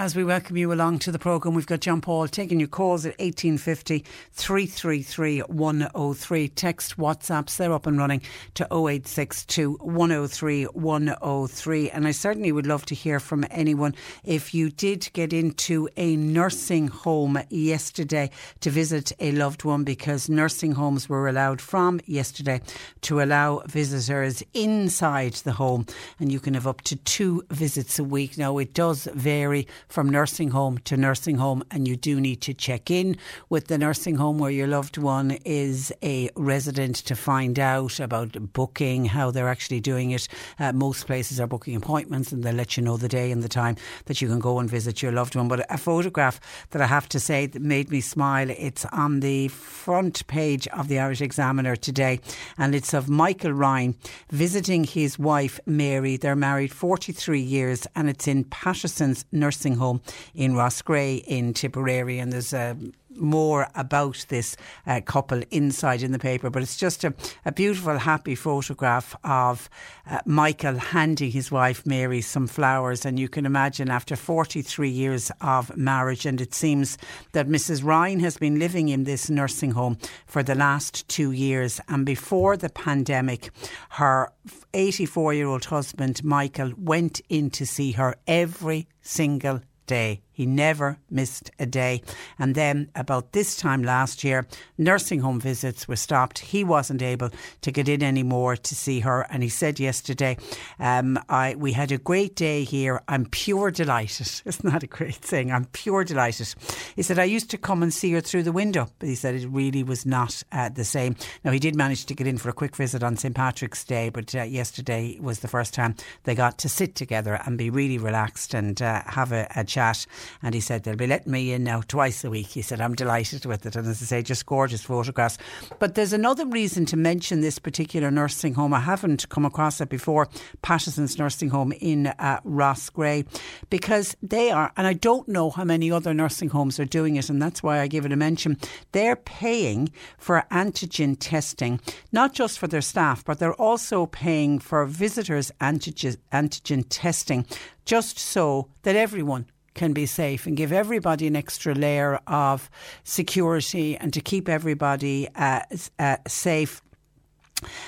As we welcome you along to the programme, we've got John Paul taking your calls at 1850 333 103. Text WhatsApps, they're up and running to 0862 103 103. And I certainly would love to hear from anyone if you did get into a nursing home yesterday to visit a loved one because nursing homes were allowed from yesterday to allow visitors inside the home. And you can have up to two visits a week. Now, it does vary from nursing home to nursing home, and you do need to check in with the nursing home where your loved one is a resident to find out about booking, how they're actually doing it. Uh, most places are booking appointments and they'll let you know the day and the time that you can go and visit your loved one. But a photograph that I have to say that made me smile, it's on the front page of the Irish Examiner today, and it's of Michael Ryan visiting his wife Mary. They're married 43 years, and it's in Patterson's nursing home in Roscrea in Tipperary. And there's a more about this uh, couple inside in the paper, but it's just a, a beautiful, happy photograph of uh, Michael handing his wife Mary some flowers. And you can imagine after 43 years of marriage, and it seems that Mrs. Ryan has been living in this nursing home for the last two years. And before the pandemic, her 84 year old husband, Michael, went in to see her every single day. He never missed a day. And then, about this time last year, nursing home visits were stopped. He wasn't able to get in anymore to see her. And he said yesterday, um, I, We had a great day here. I'm pure delighted. Isn't that a great thing? I'm pure delighted. He said, I used to come and see her through the window, but he said it really was not uh, the same. Now, he did manage to get in for a quick visit on St. Patrick's Day, but uh, yesterday was the first time they got to sit together and be really relaxed and uh, have a, a chat. And he said, they'll be letting me in now twice a week. He said, I'm delighted with it. And as I say, just gorgeous photographs. But there's another reason to mention this particular nursing home. I haven't come across it before, Patterson's nursing home in uh, Roscrea, because they are, and I don't know how many other nursing homes are doing it, and that's why I give it a mention. They're paying for antigen testing, not just for their staff, but they're also paying for visitors' antigen, antigen testing, just so that everyone can be safe and give everybody an extra layer of security and to keep everybody uh, uh, safe.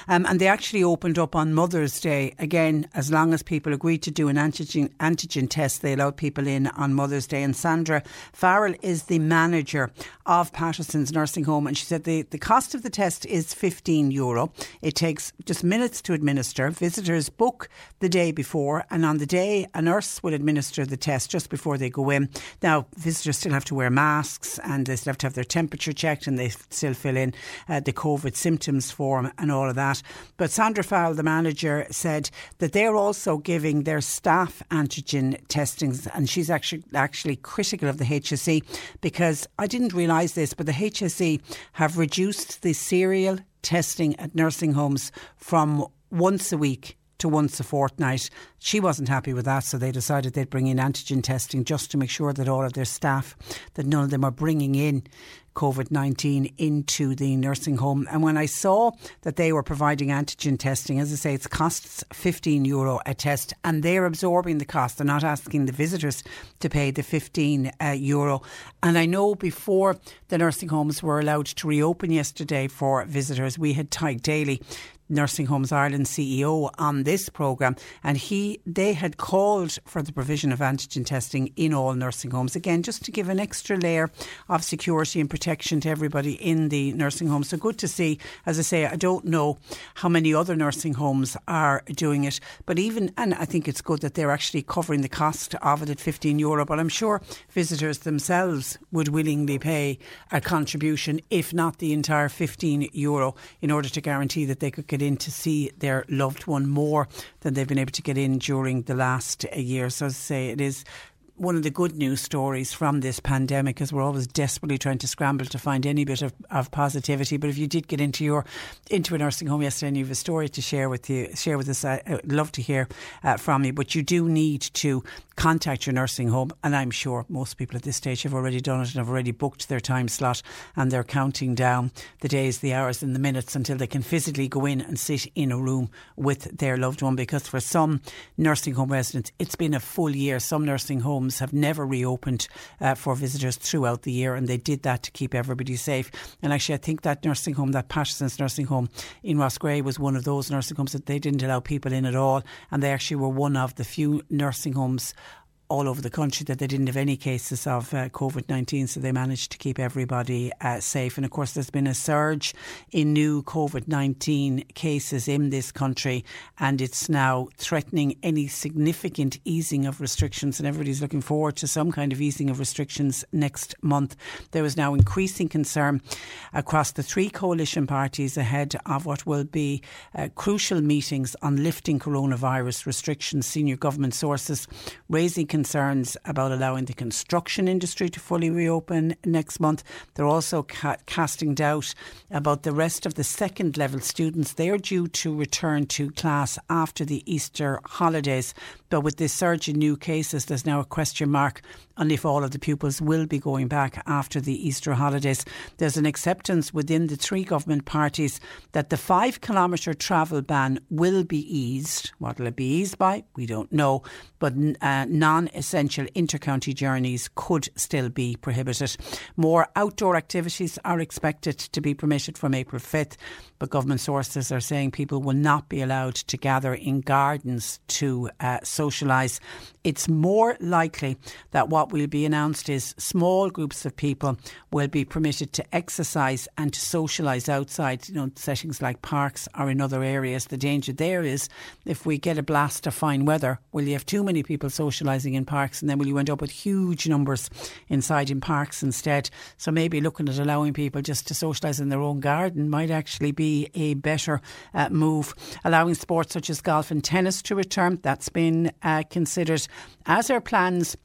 Um, and they actually opened up on Mother's Day again. As long as people agreed to do an antigen antigen test, they allowed people in on Mother's Day. And Sandra Farrell is the manager of Patterson's nursing home, and she said the the cost of the test is fifteen euro. It takes just minutes to administer. Visitors book the day before, and on the day, a nurse will administer the test just before they go in. Now, visitors still have to wear masks, and they still have to have their temperature checked, and they still fill in uh, the COVID symptoms form and all all of that. But Sandra Farrell, the manager, said that they're also giving their staff antigen testings, and she's actually actually critical of the HSE because I didn't realise this, but the HSE have reduced the serial testing at nursing homes from once a week to once a fortnight. She wasn't happy with that, so they decided they'd bring in antigen testing just to make sure that all of their staff, that none of them are bringing in COVID 19 into the nursing home. And when I saw that they were providing antigen testing, as I say, it costs 15 euro a test and they're absorbing the cost. They're not asking the visitors to pay the 15 uh, euro. And I know before the nursing homes were allowed to reopen yesterday for visitors, we had Tadhg Daly Nursing Homes Ireland CEO on this programme, and he they had called for the provision of antigen testing in all nursing homes again, just to give an extra layer of security and protection to everybody in the nursing home. So good to see. As I say, I don't know how many other nursing homes are doing it, but even and I think it's good that they're actually covering the cost of it at 15 euro. But I'm sure visitors themselves would willingly pay a contribution, if not the entire 15 euro, in order to guarantee that they could get in to see their loved one more than they've been able to get in during the last uh, year. So, as I say, it is one of the good news stories from this pandemic is we're always desperately trying to scramble to find any bit of, of positivity. But if you did get into your into a nursing home yesterday and you have a story to share with you, share with us, I, would love to hear uh, from you. But you do need to contact your nursing home, and I'm sure most people at this stage have already done it and have already booked their time slot, and they're counting down the days, the hours, and the minutes until they can physically go in and sit in a room with their loved one. Because for some nursing home residents, it's been a full year. Some nursing homes have never reopened uh, for visitors throughout the year, and they did that to keep everybody safe. And actually, I think that nursing home, that Patterson's nursing home in Ross Roscrea, was one of those nursing homes that they didn't allow people in at all, and they actually were one of the few nursing homes all over the country that they didn't have any cases of uh, COVID 19, so they managed to keep everybody uh, safe. And of course, there's been a surge in new COVID 19 cases in this country, and it's now threatening any significant easing of restrictions. And everybody's looking forward to some kind of easing of restrictions next month. There is now increasing concern across the three coalition parties ahead of what will be uh, crucial meetings on lifting coronavirus restrictions. Senior government sources raising concerns concerns about allowing the construction industry to fully reopen next month. They're also ca- casting doubt about the rest of the second level students. They are due to return to class after the Easter holidays. But with this surge in new cases, there's now a question mark on if all of the pupils will be going back after the Easter holidays. There's an acceptance within the three government parties that the five kilometre travel ban will be eased. What will it be eased by? We don't know. But uh, non essential intercounty journeys could still be prohibited. More outdoor activities are expected to be permitted from April 5th, but government sources are saying people will not be allowed to gather in gardens to uh, socialise. It's more likely that what will be announced is small groups of people will be permitted to exercise and to socialise outside, you know, settings like parks or in other areas. The danger there is if we get a blast of fine weather, will you have too many people socialising in parks and then will you end up with huge numbers inside in parks instead? So maybe looking at allowing people just to socialise in their own garden might actually be a better uh, move. Allowing sports such as golf and tennis to return, that's been uh, considered, as are plans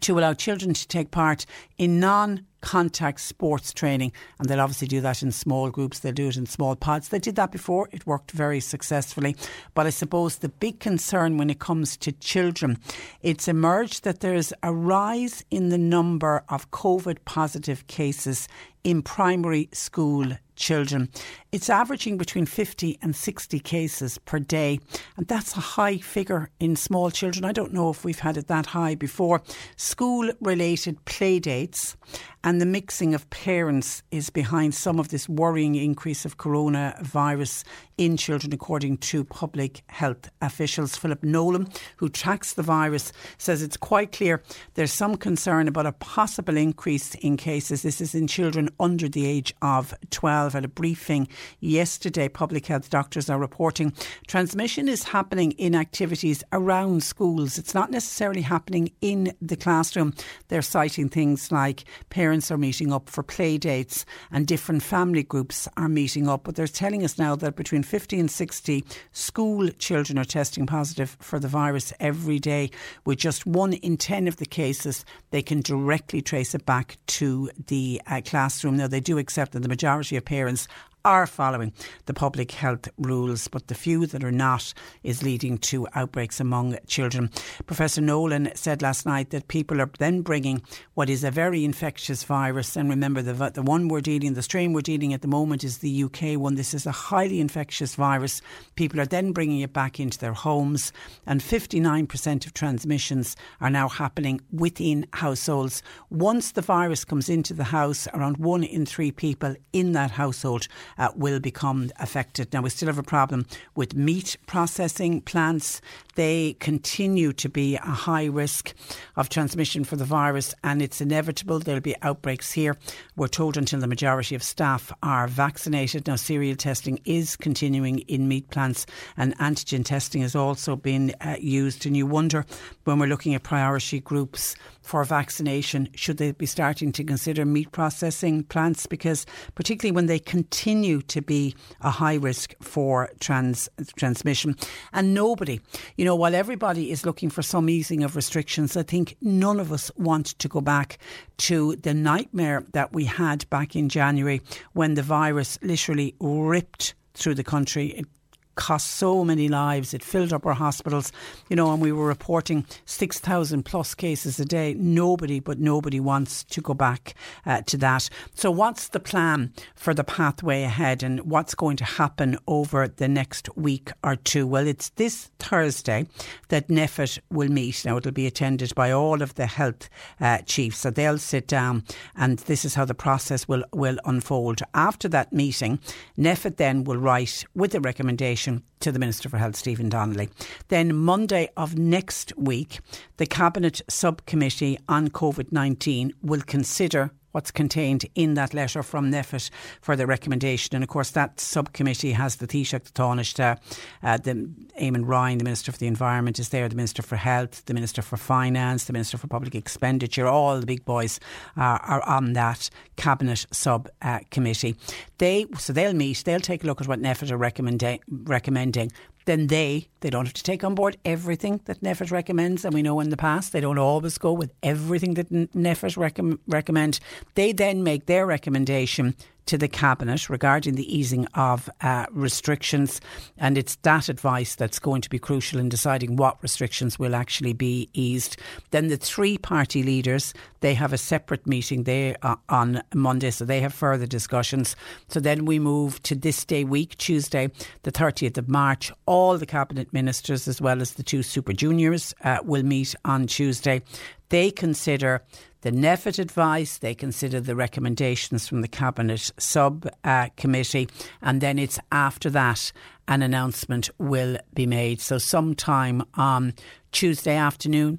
to allow children to take part in non contact sports training. And they'll obviously do that in small groups, they'll do it in small pods. They did that before, it worked very successfully. But I suppose the big concern when it comes to children, it's emerged that there's a rise in the number of COVID positive cases in primary school children. It's averaging between 50 and 60 cases per day, and that's a high figure in small children. I don't know if we've had it that high before. School related play dates and the mixing of parents is behind some of this worrying increase of coronavirus in children, according to public health officials. Philip Nolan, who tracks the virus, says it's quite clear there's some concern about a possible increase in cases. This is in children under the age of 12. At a briefing yesterday, public health doctors are reporting transmission is happening in activities around schools. It's not necessarily happening in the classroom. They're citing things like parents are meeting up for play dates and different family groups are meeting up. But they're telling us now that between 50 and 60 school children are testing positive for the virus every day. With just one in 10 of the cases, they can directly trace it back to the uh, classroom. Now, they do accept that the majority of parents are following the public health rules, but the few that are not is leading to outbreaks among children. Professor Nolan said last night that people are then bringing what is a very infectious virus, and remember the the one we're dealing, the strain we're dealing at the moment is the UK one. This is a highly infectious virus. People are then bringing it back into their homes, and 59% of transmissions are now happening within households. Once the virus comes into the house, around one in three people in that household uh, will become affected. Now, we still have a problem with meat processing plants. They continue to be a high risk of transmission for the virus, and it's inevitable there'll be outbreaks here. We're told until the majority of staff are vaccinated. Now, serial testing is continuing in meat plants, and antigen testing has also been uh, used. And you wonder when we're looking at priority groups for vaccination, should they be starting to consider meat processing plants? Because particularly when they continue to be a high risk for trans transmission, and nobody, you know, while everybody is looking for some easing of restrictions, I think none of us want to go back to the nightmare that we had back in January when the virus literally ripped through the country. It cost so many lives. It filled up our hospitals, you know, and we were reporting 6,000 plus cases a day. Nobody, but nobody wants to go back uh, to that. So, what's the plan for the pathway ahead and what's going to happen over the next week or two? Well, it's this Thursday that NPHET will meet. Now, it'll be attended by all of the health uh, chiefs. So, they'll sit down and this is how the process will, will unfold. After that meeting, NPHET then will write with a recommendation to the Minister for Health, Stephen Donnelly. Then, Monday of next week, the Cabinet Subcommittee on COVID 19 will consider what's contained in that letter from NPHET for the recommendation. And of course, that subcommittee has the Taoiseach, the Taoiseach, uh, the Eamon Ryan, the Minister for the Environment, is there, the Minister for Health, the Minister for Finance, the Minister for Public Expenditure, all the big boys uh, are on that cabinet subcommittee. Uh, they so they'll meet, they'll take a look at what NPHET are recommending then they they don't have to take on board everything that NPHET recommends. And we know in the past they don't always go with everything that rec- recommend. They then make their recommendation to the Cabinet regarding the easing of uh, restrictions. And it's that advice that's going to be crucial in deciding what restrictions will actually be eased. Then the three party leaders, they have a separate meeting there uh, on Monday, so they have further discussions. So then we move to this day week, Tuesday, the 30th of March. All the Cabinet ministers, as well as the two super juniors, uh, will meet on Tuesday. They consider the NPHET advice, they consider the recommendations from the Cabinet subcommittee, uh, and then it's after that an announcement will be made. So, sometime on Tuesday afternoon,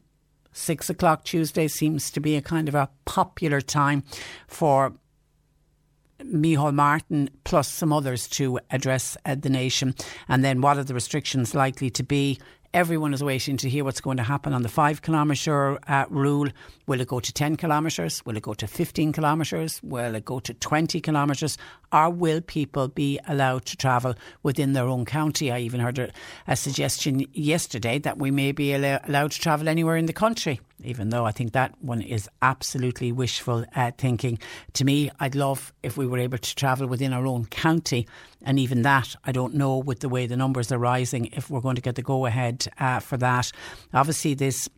six o'clock Tuesday seems to be a kind of a popular time for Micheál Martin plus some others to address uh, the nation. And then what are the restrictions likely to be? Everyone is waiting to hear what's going to happen on the five kilometre uh, rule. Will it go to 10 kilometres? Will it go to 15 kilometres? Will it go to 20 kilometres? Or will people be allowed to travel within their own county? I even heard a, a suggestion yesterday that we may be allowed to travel anywhere in the country even though I think that one is absolutely wishful uh, thinking. To me, I'd love if we were able to travel within our own county, and even that, I don't know with the way the numbers are rising if we're going to get the go ahead uh, for that. Obviously, this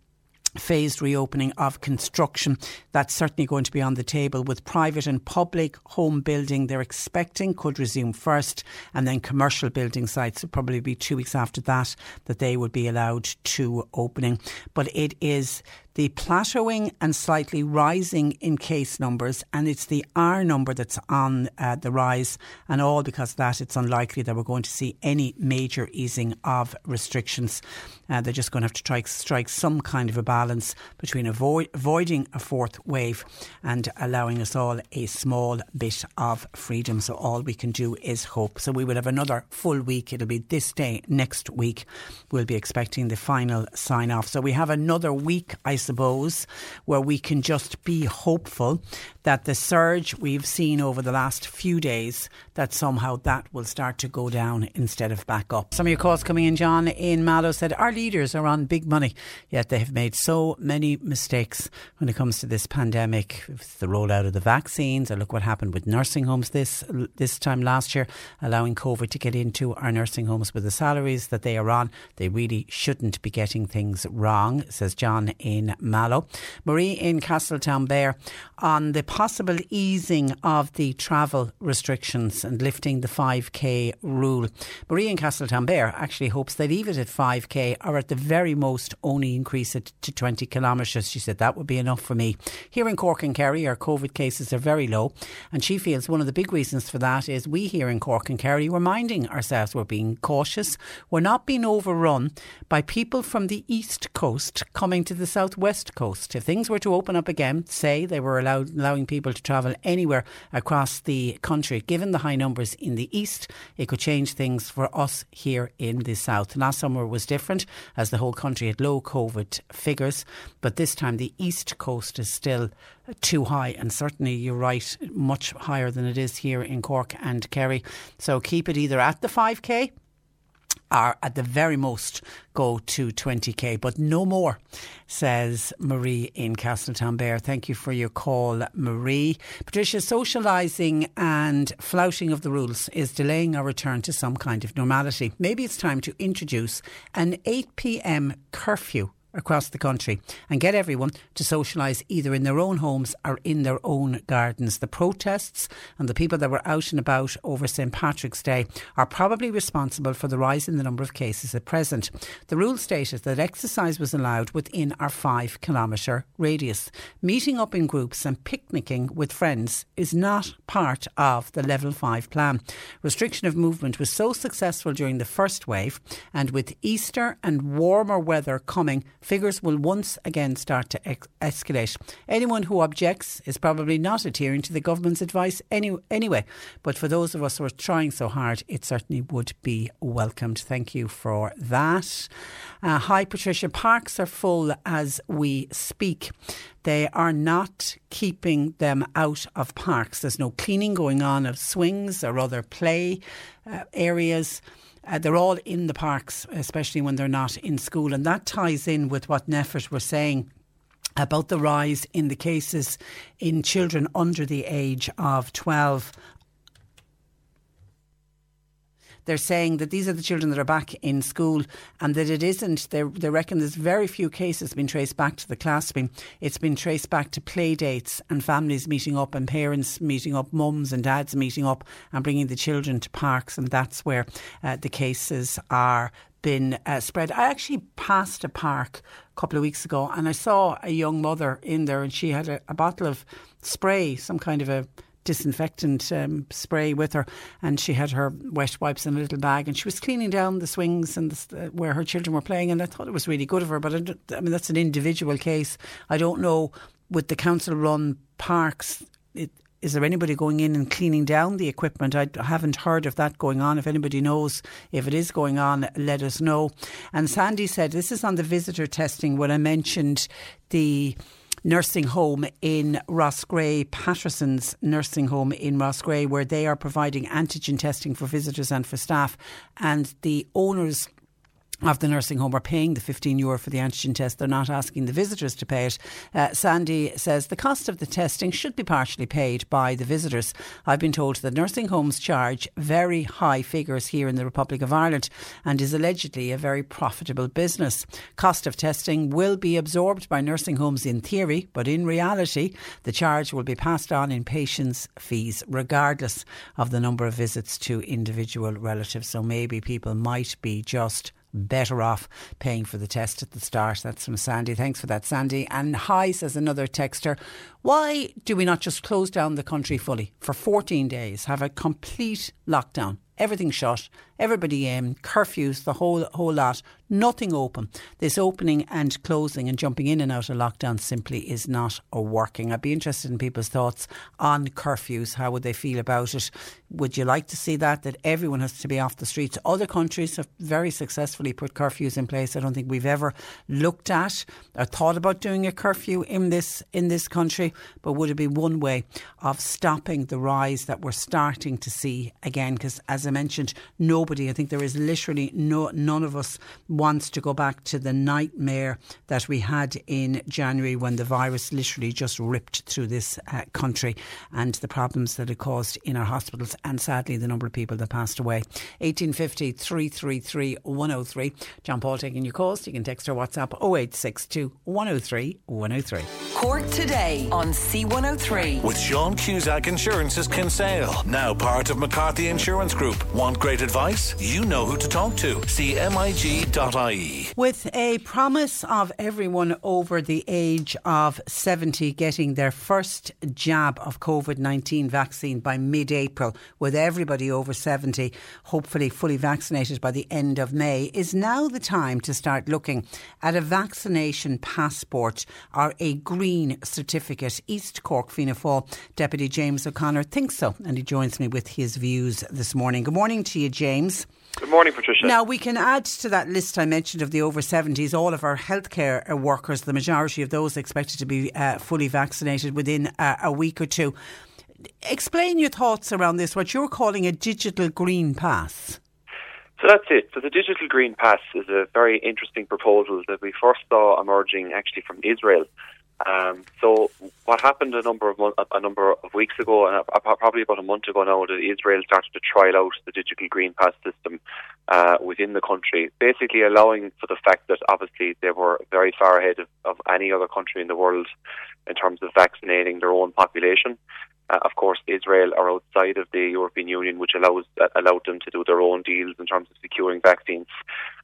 phased reopening of construction. That's certainly going to be on the table with private and public home building they're expecting could resume first and then commercial building sites would probably be two weeks after that that they would be allowed to opening. But it is the plateauing and slightly rising in case numbers, and it's the R number that's on uh, the rise, and all because of that, it's unlikely that we're going to see any major easing of restrictions. Uh, they're just going to have to try strike some kind of a balance between avoid, avoiding a fourth wave and allowing us all a small bit of freedom. So all we can do is hope. So we will have another full week. It'll be this day next week. We'll be expecting the final sign off. So we have another week, I suppose, where we can just be hopeful that the surge we've seen over the last few days, that somehow that will start to go down instead of back up. Some of your calls coming in, John in Mallow said, Our leaders are on big money, yet they have made so many mistakes when it comes to this pandemic. It's the rollout of the vaccines, or look what happened with nursing homes this, this time last year, allowing COVID to get into our nursing homes with the salaries that they are on. They really shouldn't be getting things wrong, says John in Mallow. Marie in Castletownbere on the possible easing of the travel restrictions and lifting the 5k rule. Marie in Castletownbere actually hopes they leave it at 5k or at the very most only increase it to 20 kilometres. She said that would be enough for me. Here in Cork and Kerry, our COVID cases are very low, and she feels one of the big reasons for that is we here in Cork and Kerry we're minding ourselves, we're being cautious, we're not being overrun by people from the east coast coming to the southwest coast. If things were to open up again, say they were allowed, allowing people to travel anywhere across the country. Given the high numbers in the east, it could change things for us here in the south. Last summer was different as the whole country had low COVID figures, but this time the east coast is still too high, and certainly you're right, much higher than it is here in Cork and Kerry. So keep it either at the 5k are at the very most go to 20k, but no more, says Marie in Castletownbere. Thank you for your call, Marie. Patricia, socialising and flouting of the rules is delaying our return to some kind of normality. Maybe it's time to introduce an 8 pm curfew across the country and get everyone to socialise either in their own homes or in their own gardens. The protests and the people that were out and about over St Patrick's Day are probably responsible for the rise in the number of cases at present. The rule stated that exercise was allowed within our five kilometre radius. Meeting up in groups and picnicking with friends is not part of the level 5 plan. Restriction of movement was so successful during the first wave and with Easter and warmer weather coming figures will once again start to ex- escalate. Anyone who objects is probably not adhering to the government's advice any- anyway. But for those of us who are trying so hard, it certainly would be welcomed. Thank you for that. Uh, hi, Patricia. Parks are full as we speak. They are not keeping them out of parks. There's no cleaning going on of swings or other play uh, areas. Uh, they're all in the parks, especially when they're not in school. And that ties in with what NPHET were saying about the rise in the cases in children under the age of 12 they're saying that these are the children that are back in school and that it isn't. They, they reckon there's very few cases been traced back to the classroom. It's been traced back to play dates and families meeting up and parents meeting up, mums and dads meeting up and bringing the children to parks. And that's where uh, the cases are been uh, spread. I actually passed a park a couple of weeks ago and I saw a young mother in there and she had a, a bottle of spray, some kind of a disinfectant um, spray with her, and she had her wet wipes in a little bag, and she was cleaning down the swings and the, uh, where her children were playing. And I thought it was really good of her. But I, I mean, that's an individual case. I don't know with the council-run parks. It, is there anybody going in and cleaning down the equipment? I haven't heard of that going on. If anybody knows if it is going on, let us know. And Sandy said this is on the visitor testing when I mentioned the nursing home in Roscrea, Patterson's nursing home in Roscrea, where they are providing antigen testing for visitors and for staff. And the owners of the nursing home are paying the 15 euro for the antigen test. They're not asking the visitors to pay it. Uh, Sandy says the cost of the testing should be partially paid by the visitors. I've been told that nursing homes charge very high figures here in the Republic of Ireland and is allegedly a very profitable business. Cost of testing will be absorbed by nursing homes in theory, but in reality, the charge will be passed on in patients' fees, regardless of the number of visits to individual relatives. So maybe people might be just better off paying for the test at the start. That's from Sandy. Thanks for that, Sandy. And hi, says another texter. Why do we not just close down the country fully for 14 days, have a complete lockdown? Everything shut, everybody in, curfews, the whole whole lot, nothing open. This opening and closing and jumping in and out of lockdown simply is not working. I'd be interested in people's thoughts on curfews. How would they feel about it? Would you like to see that that everyone has to be off the streets? Other countries have very successfully put curfews in place. I don't think we've ever looked at or thought about doing a curfew in this in this country, but would it be one way of stopping the rise that we're starting to see again? Because as I mentioned, nobody, I think there is literally no none of us wants to go back to the nightmare that we had in January when the virus literally just ripped through this uh, country and the problems that it caused in our hospitals and sadly the number of people that passed away. 1850 333 103. John Paul taking your calls. You can text or WhatsApp 0862 103 103. Cork today on C103. With Sean Cusack Insurance's Kinsale, now part of McCarthy Insurance Group. Want great advice? You know who to talk to. CMIG.ie. With a promise of everyone over the age of 70 getting their first jab of COVID 19 vaccine by mid April, with everybody over 70 hopefully fully vaccinated by the end of May, is now the time to start looking at a vaccination passport or a green certificate. East Cork Fianna Fáil Deputy James O'Connor thinks so, and he joins me with his views this morning. Good morning to you, James. Good morning, Patricia. Now, we can add to that list I mentioned of the over 70s all of our healthcare uh, workers, the majority of those expected to be uh, fully vaccinated within uh, a week or two. Explain your thoughts around this, what you're calling a digital green pass. So that's it. So the digital green pass is a very interesting proposal that we first saw emerging actually from Israel. Um, so what happened a number of a number of weeks ago, and probably about a month ago now, that Israel started to trial out the digital green pass system uh, within the country, basically allowing for the fact that obviously they were very far ahead of, of any other country in the world in terms of vaccinating their own population. Uh, of course, Israel are outside of the European Union, which allows uh, allowed them to do their own deals in terms of securing vaccines.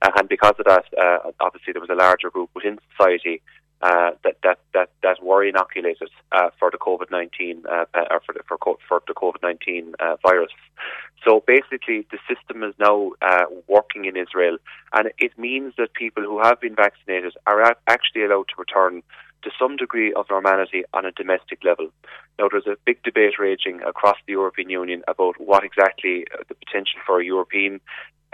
Uh, and because of that, uh, obviously there was a larger group within society uh, that that that that were inoculated uh, for the COVID nineteen uh, or for the, for, for the COVID nineteen uh, virus. So basically, the system is now uh, working in Israel, and it means that people who have been vaccinated are actually allowed to return to some degree of normality on a domestic level. Now, there's a big debate raging across the European Union about what exactly the potential for a European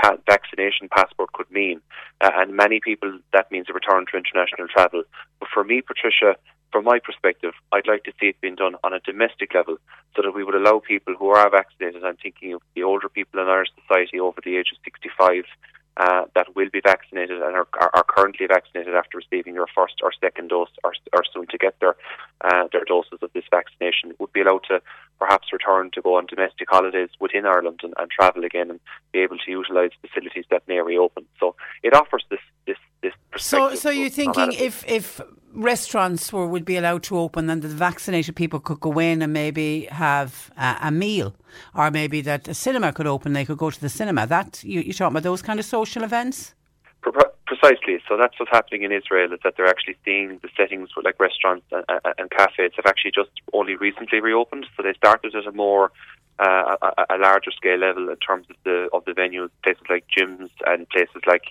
pa- vaccination passport could mean. Uh, and many people, that means a return to international travel. But for me, Patricia, from my perspective, I'd like to see it being done on a domestic level so that we would allow people who are vaccinated, I'm thinking of the older people in our society over the age of 65, uh, that will be vaccinated and are, are, currently vaccinated after receiving their first or second dose or, or soon to get their uh, their doses of this vaccination would be allowed to perhaps return to go on domestic holidays within Ireland and, and travel again and be able to utilise facilities that may reopen. So it offers this this this. So, so you're thinking if if restaurants were would be allowed to open, and the vaccinated people could go in and maybe have a, a meal, or maybe that a cinema could open, they could go to the cinema. That you, you're talking about those kind of social events. Precisely. So that's what's happening in Israel is that they're actually seeing the settings like restaurants and, and cafes have actually just only recently reopened. So they started at a more uh, a, a, larger scale level in terms of the of the venues, places like gyms and places like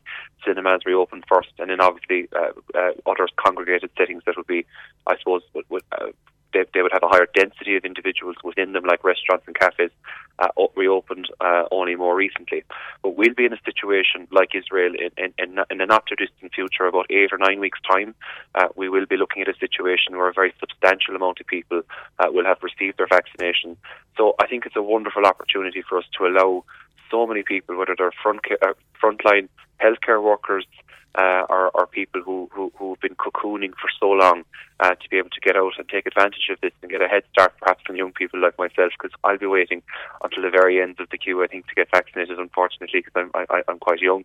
cinemas reopened first, and then obviously uh, uh, other congregated settings that would be, I suppose, would, would, uh, they, they would have a higher density of individuals within them, like restaurants and cafes, uh, reopened uh, only more recently. But we'll be in a situation like Israel in, in, in, in a not too distant future, about eight or nine weeks' time. Uh, we will be looking at a situation where a very substantial amount of people uh, will have received their vaccination. So I think it's a wonderful opportunity for us to allow so many people, whether they're front, uh, frontline healthcare workers, uh, are, are people who, who, who've been cocooning for so long uh, to be able to get out and take advantage of this and get a head start perhaps from young people like myself because I'll be waiting until the very end of the queue I think to get vaccinated unfortunately because I'm, I, I'm quite young.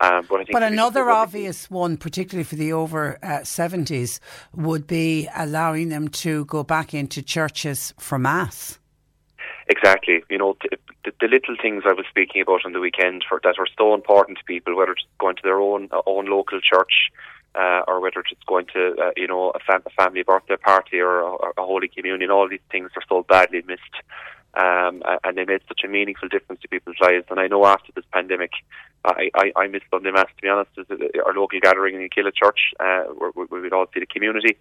Um, but, but another obvious one particularly for the over uh, 70s would be allowing them to go back into churches for mass Exactly. You know, the, the, little things I was speaking about on the weekend for, that are so important to people, whether it's going to their own uh, own local church, uh, or whether it's going to uh, you know a, fam- a, family birthday party or a, a, holy communion. All these things are so badly missed um, and they made such a meaningful difference to people's lives. And I know after this pandemic, I, I, I miss Sunday Mass, to be honest, our local gathering in Killa Church, uh, where, where we'd all see the community.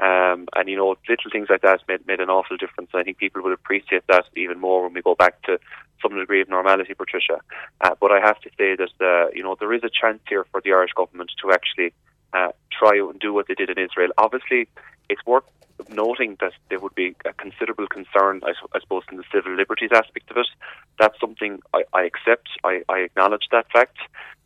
Um, and, you know, little things like that made, made an awful difference. I think people will appreciate that even more when we go back to some degree of normality, Patricia. Uh, but I have to say that, uh, you know, there is a chance here for the Irish government to actually uh, try and do what they did in Israel. Obviously, it's worth noting that there would be a considerable concern, I, I suppose, in the civil liberties aspect of it. That's something I, I accept. I, I acknowledge that fact.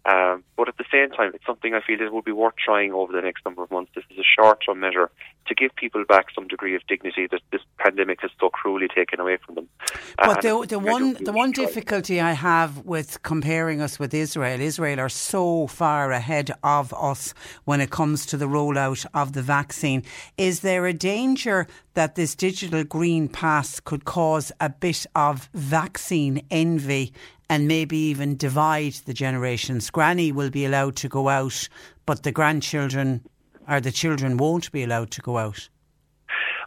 Um, but at the same time, it's something I feel it would be worth trying over the next number of months. This is a short-term measure to give people back some degree of dignity that this pandemic has so cruelly taken away from them. But the, the one the one difficulty I have with comparing us with Israel, Israel are so far ahead of us when it comes to the rollout of the vaccine. Is there a danger that this digital green pass could cause a bit of vaccine envy and maybe even divide the generations. Granny will be allowed to go out, but the grandchildren or the children won't be allowed to go out.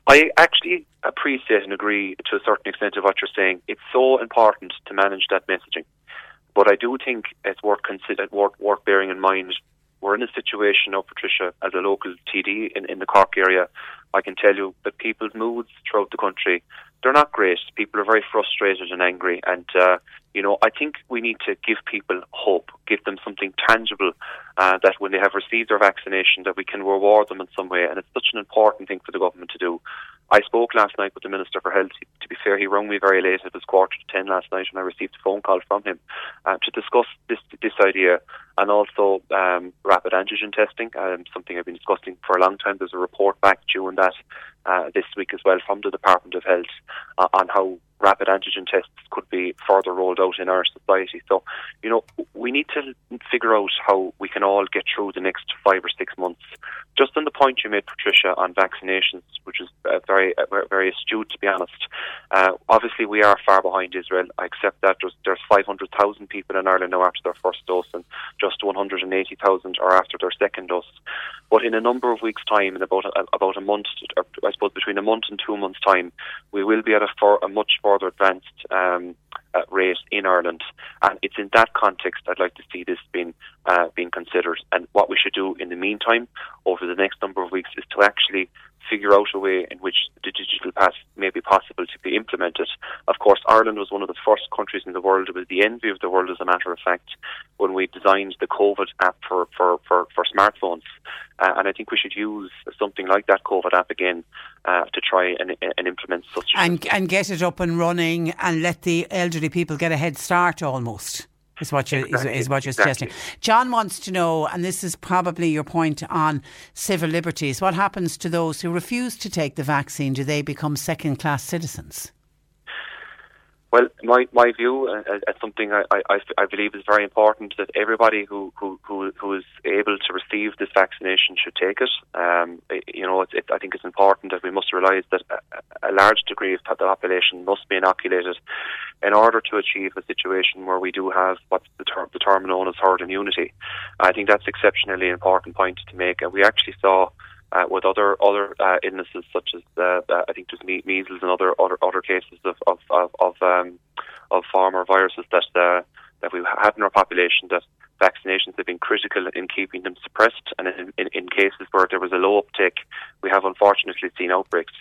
I actually appreciate and agree to a certain extent of what you're saying. It's so important to manage that messaging. But I do think it's worth, consider, worth, worth bearing in mind we're in a situation now, Patricia, as a local TD in, in the Cork area. I can tell you that people's moods throughout the country they're not great. People are very frustrated and angry, and uh, you know I think we need to give people hope, give them something tangible uh, that when they have received their vaccination, that we can reward them in some way, and it's such an important thing for the government to do. I spoke last night with the Minister for Health. To be fair, he rang me very late. It was quarter to ten last night, and I received a phone call from him uh, to discuss this this idea and also um, rapid antigen testing, um, something I've been discussing for a long time. There's a report back due on that uh, this week as well from the Department of Health uh, on how rapid antigen tests could be further rolled out in our society. So, you know, we need to figure out how we can all get through the next five or six months. Just on the point you made, Patricia, on vaccinations, which is uh, very, uh, very astute, to be honest. Uh, obviously, we are far behind Israel. I accept that. There's, there's 500,000 people in Ireland now after their first dose, and just 180,000 are after their second dose. But in a number of weeks' time, in about a, about a month, I suppose between a month and two months' time, we will be at a, for, a much further advanced um, uh, rate in Ireland. And it's in that context I'd like to see this being uh, being considered. And what we should do in the meantime, over the next number of weeks, is to actually figure out a way in which the digital pass may be possible to be implemented. Of course, Ireland was one of the first countries in the world, it was the envy of the world, as a matter of fact, when we designed the COVID app for, for, for, for smartphones. Uh, and I think we should use something like that COVID app again uh, to try and, and implement such. And, and get it up and running and let the elderly people get a head start almost is what you're, exactly. is, is, what you're exactly. suggesting. John wants to know, and this is probably your point on civil liberties. What happens to those who refuse to take the vaccine? Do they become second class citizens? Well, my, my view, uh, uh something I, I, I believe is very important, that everybody who, who, who, who is able to receive this vaccination should take it. Um, you know, it, I think it's important that we must realise that a, a, large degree of the population must be inoculated in order to achieve a situation where we do have what's the term, the term known as herd immunity. I think that's exceptionally important point to make. And we actually saw uh, with other other uh, illnesses such as uh, uh I think there's me- measles and other other other cases of of of of, um, of farmer viruses that uh, that we have in our population that vaccinations have been critical in keeping them suppressed, and in, in, in cases where there was a low uptake, we have unfortunately seen outbreaks.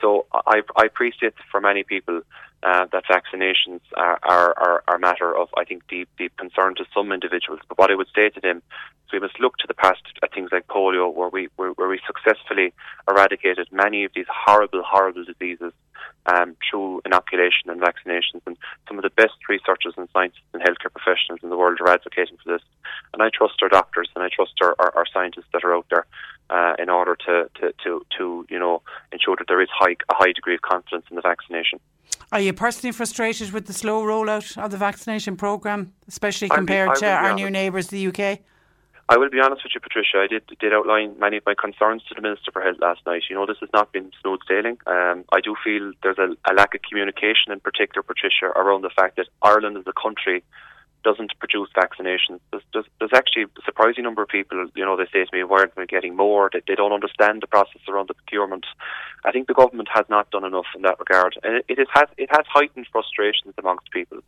So I, I appreciate for many people uh, that vaccinations are, are, are, are, a matter of, I think, deep, deep concern to some individuals. But what I would say to them is we must look to the past at things like polio, where we, where, where we successfully eradicated many of these horrible, horrible diseases um, through inoculation and vaccinations. And some of the best researchers and scientists and healthcare professionals in the world are advocating for this. And I trust our doctors and I trust our, our, our scientists that are out there uh, in order to, to, to, to, you know, ensure that there is high, a high degree of confidence in the vaccination. Are you personally frustrated with the slow rollout of the vaccination programme, especially compared to our new neighbours, the UK? I will be honest with you, Patricia. I did did outline many of my concerns to the Minister for Health last night. You know, this has not been smooth sailing. Um, I do feel there's a, a, lack of communication, in particular, Patricia, around the fact that Ireland as a country doesn't produce vaccinations. There's, there's, there's, actually a surprising number of people, you know, they say to me, why aren't we getting more? They, they don't understand the process around the procurement. I think the government has not done enough in that regard. And it, it, has, it has heightened frustrations amongst people.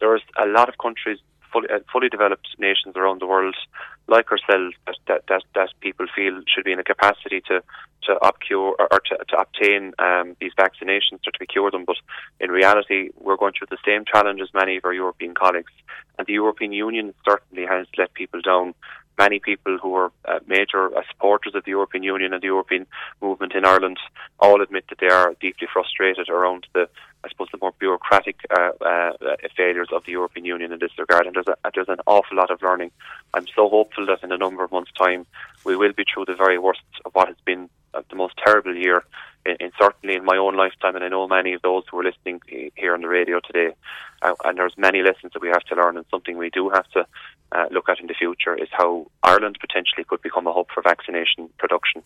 There's a lot of countries fully, uh, fully developed nations around the world, like ourselves, that, that, that, that people feel should be in a capacity to to obcure or, or to, to obtain um, these vaccinations or to cure them. But in reality, we're going through the same challenge as many of our European colleagues, and the European Union certainly has let people down many people who are uh, major uh, supporters of the European Union and the European movement in Ireland all admit that they are deeply frustrated around the, I suppose, the more bureaucratic uh, uh, failures of the European Union in this regard. And there's, a, there's an awful lot of learning. I'm so hopeful that in a number of months' time we will be through the very worst of what has been uh, the most terrible year in, in, certainly in my own lifetime, and I know many of those who are listening here on the radio today. Uh, and there's many lessons that we have to learn, and something we do have to uh, look at in the future is how Ireland potentially could become a hub for vaccination production.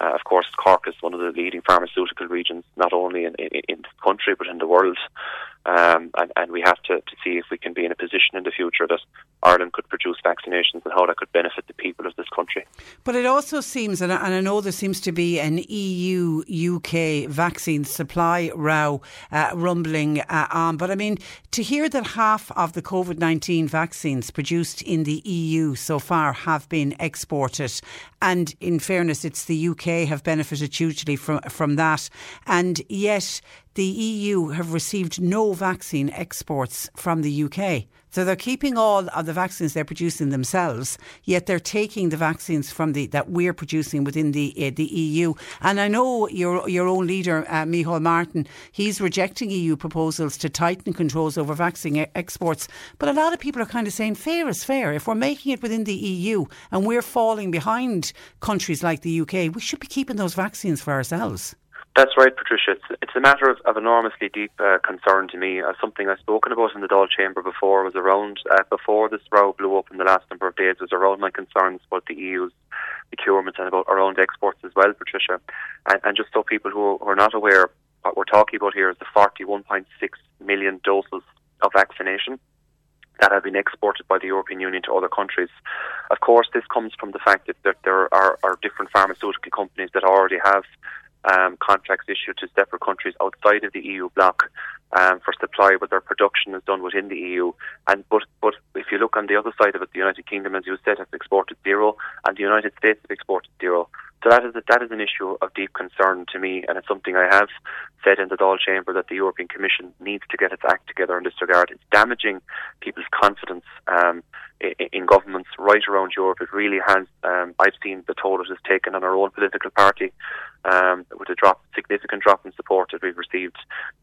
Uh, of course, Cork is one of the leading pharmaceutical regions, not only in, in, in the country but in the world. Um, and, and, we have to, to see if we can be in a position in the future that Ireland could produce vaccinations and how that could benefit the people of this country. But it also seems, and I, and I know there seems to be an EU UK vaccine supply row uh, rumbling uh, on, but I mean, to hear that half of the COVID 19 vaccines produced in the EU so far have been exported, and in fairness, it's the UK have benefited hugely from, from that, and yet the EU have received no vaccine exports from the UK. So they're keeping all of the vaccines they're producing themselves, yet they're taking the vaccines from the that we're producing within the uh, the EU. And I know your your own leader, uh, Micheál Martin, he's rejecting EU proposals to tighten controls over vaccine exports. But a lot of people are kind of saying fair is fair. If we're making it within the EU and we're falling behind countries like the UK, we should be keeping those vaccines for ourselves. That's right, Patricia. It's, it's a matter of, of enormously deep uh, concern to me. Uh, something I've spoken about in the Dáil Chamber before was around, uh, before this row blew up in the last number of days, was around my concerns about the EU's procurement and about around exports as well, Patricia. And, and just so people who are not aware, what we're talking about here is the 41.6 million doses of vaccination that have been exported by the European Union to other countries. Of course, this comes from the fact that, that there are, are different pharmaceutical companies that already have um, contracts issued to separate countries outside of the EU bloc um, for supply, but their production is done within the EU. And but but if you look on the other side of it, the United Kingdom, as you said, has exported zero, and the United States have exported zero. So that is a, that is an issue of deep concern to me, and it's something I have said in the Dáil Chamber that the European Commission needs to get its act together in this regard. It's damaging people's confidence um, in, in, governments right around Europe. It really has. Um, I've seen the toll it has taken on our own political party um, with a drop, significant drop in support that we've received.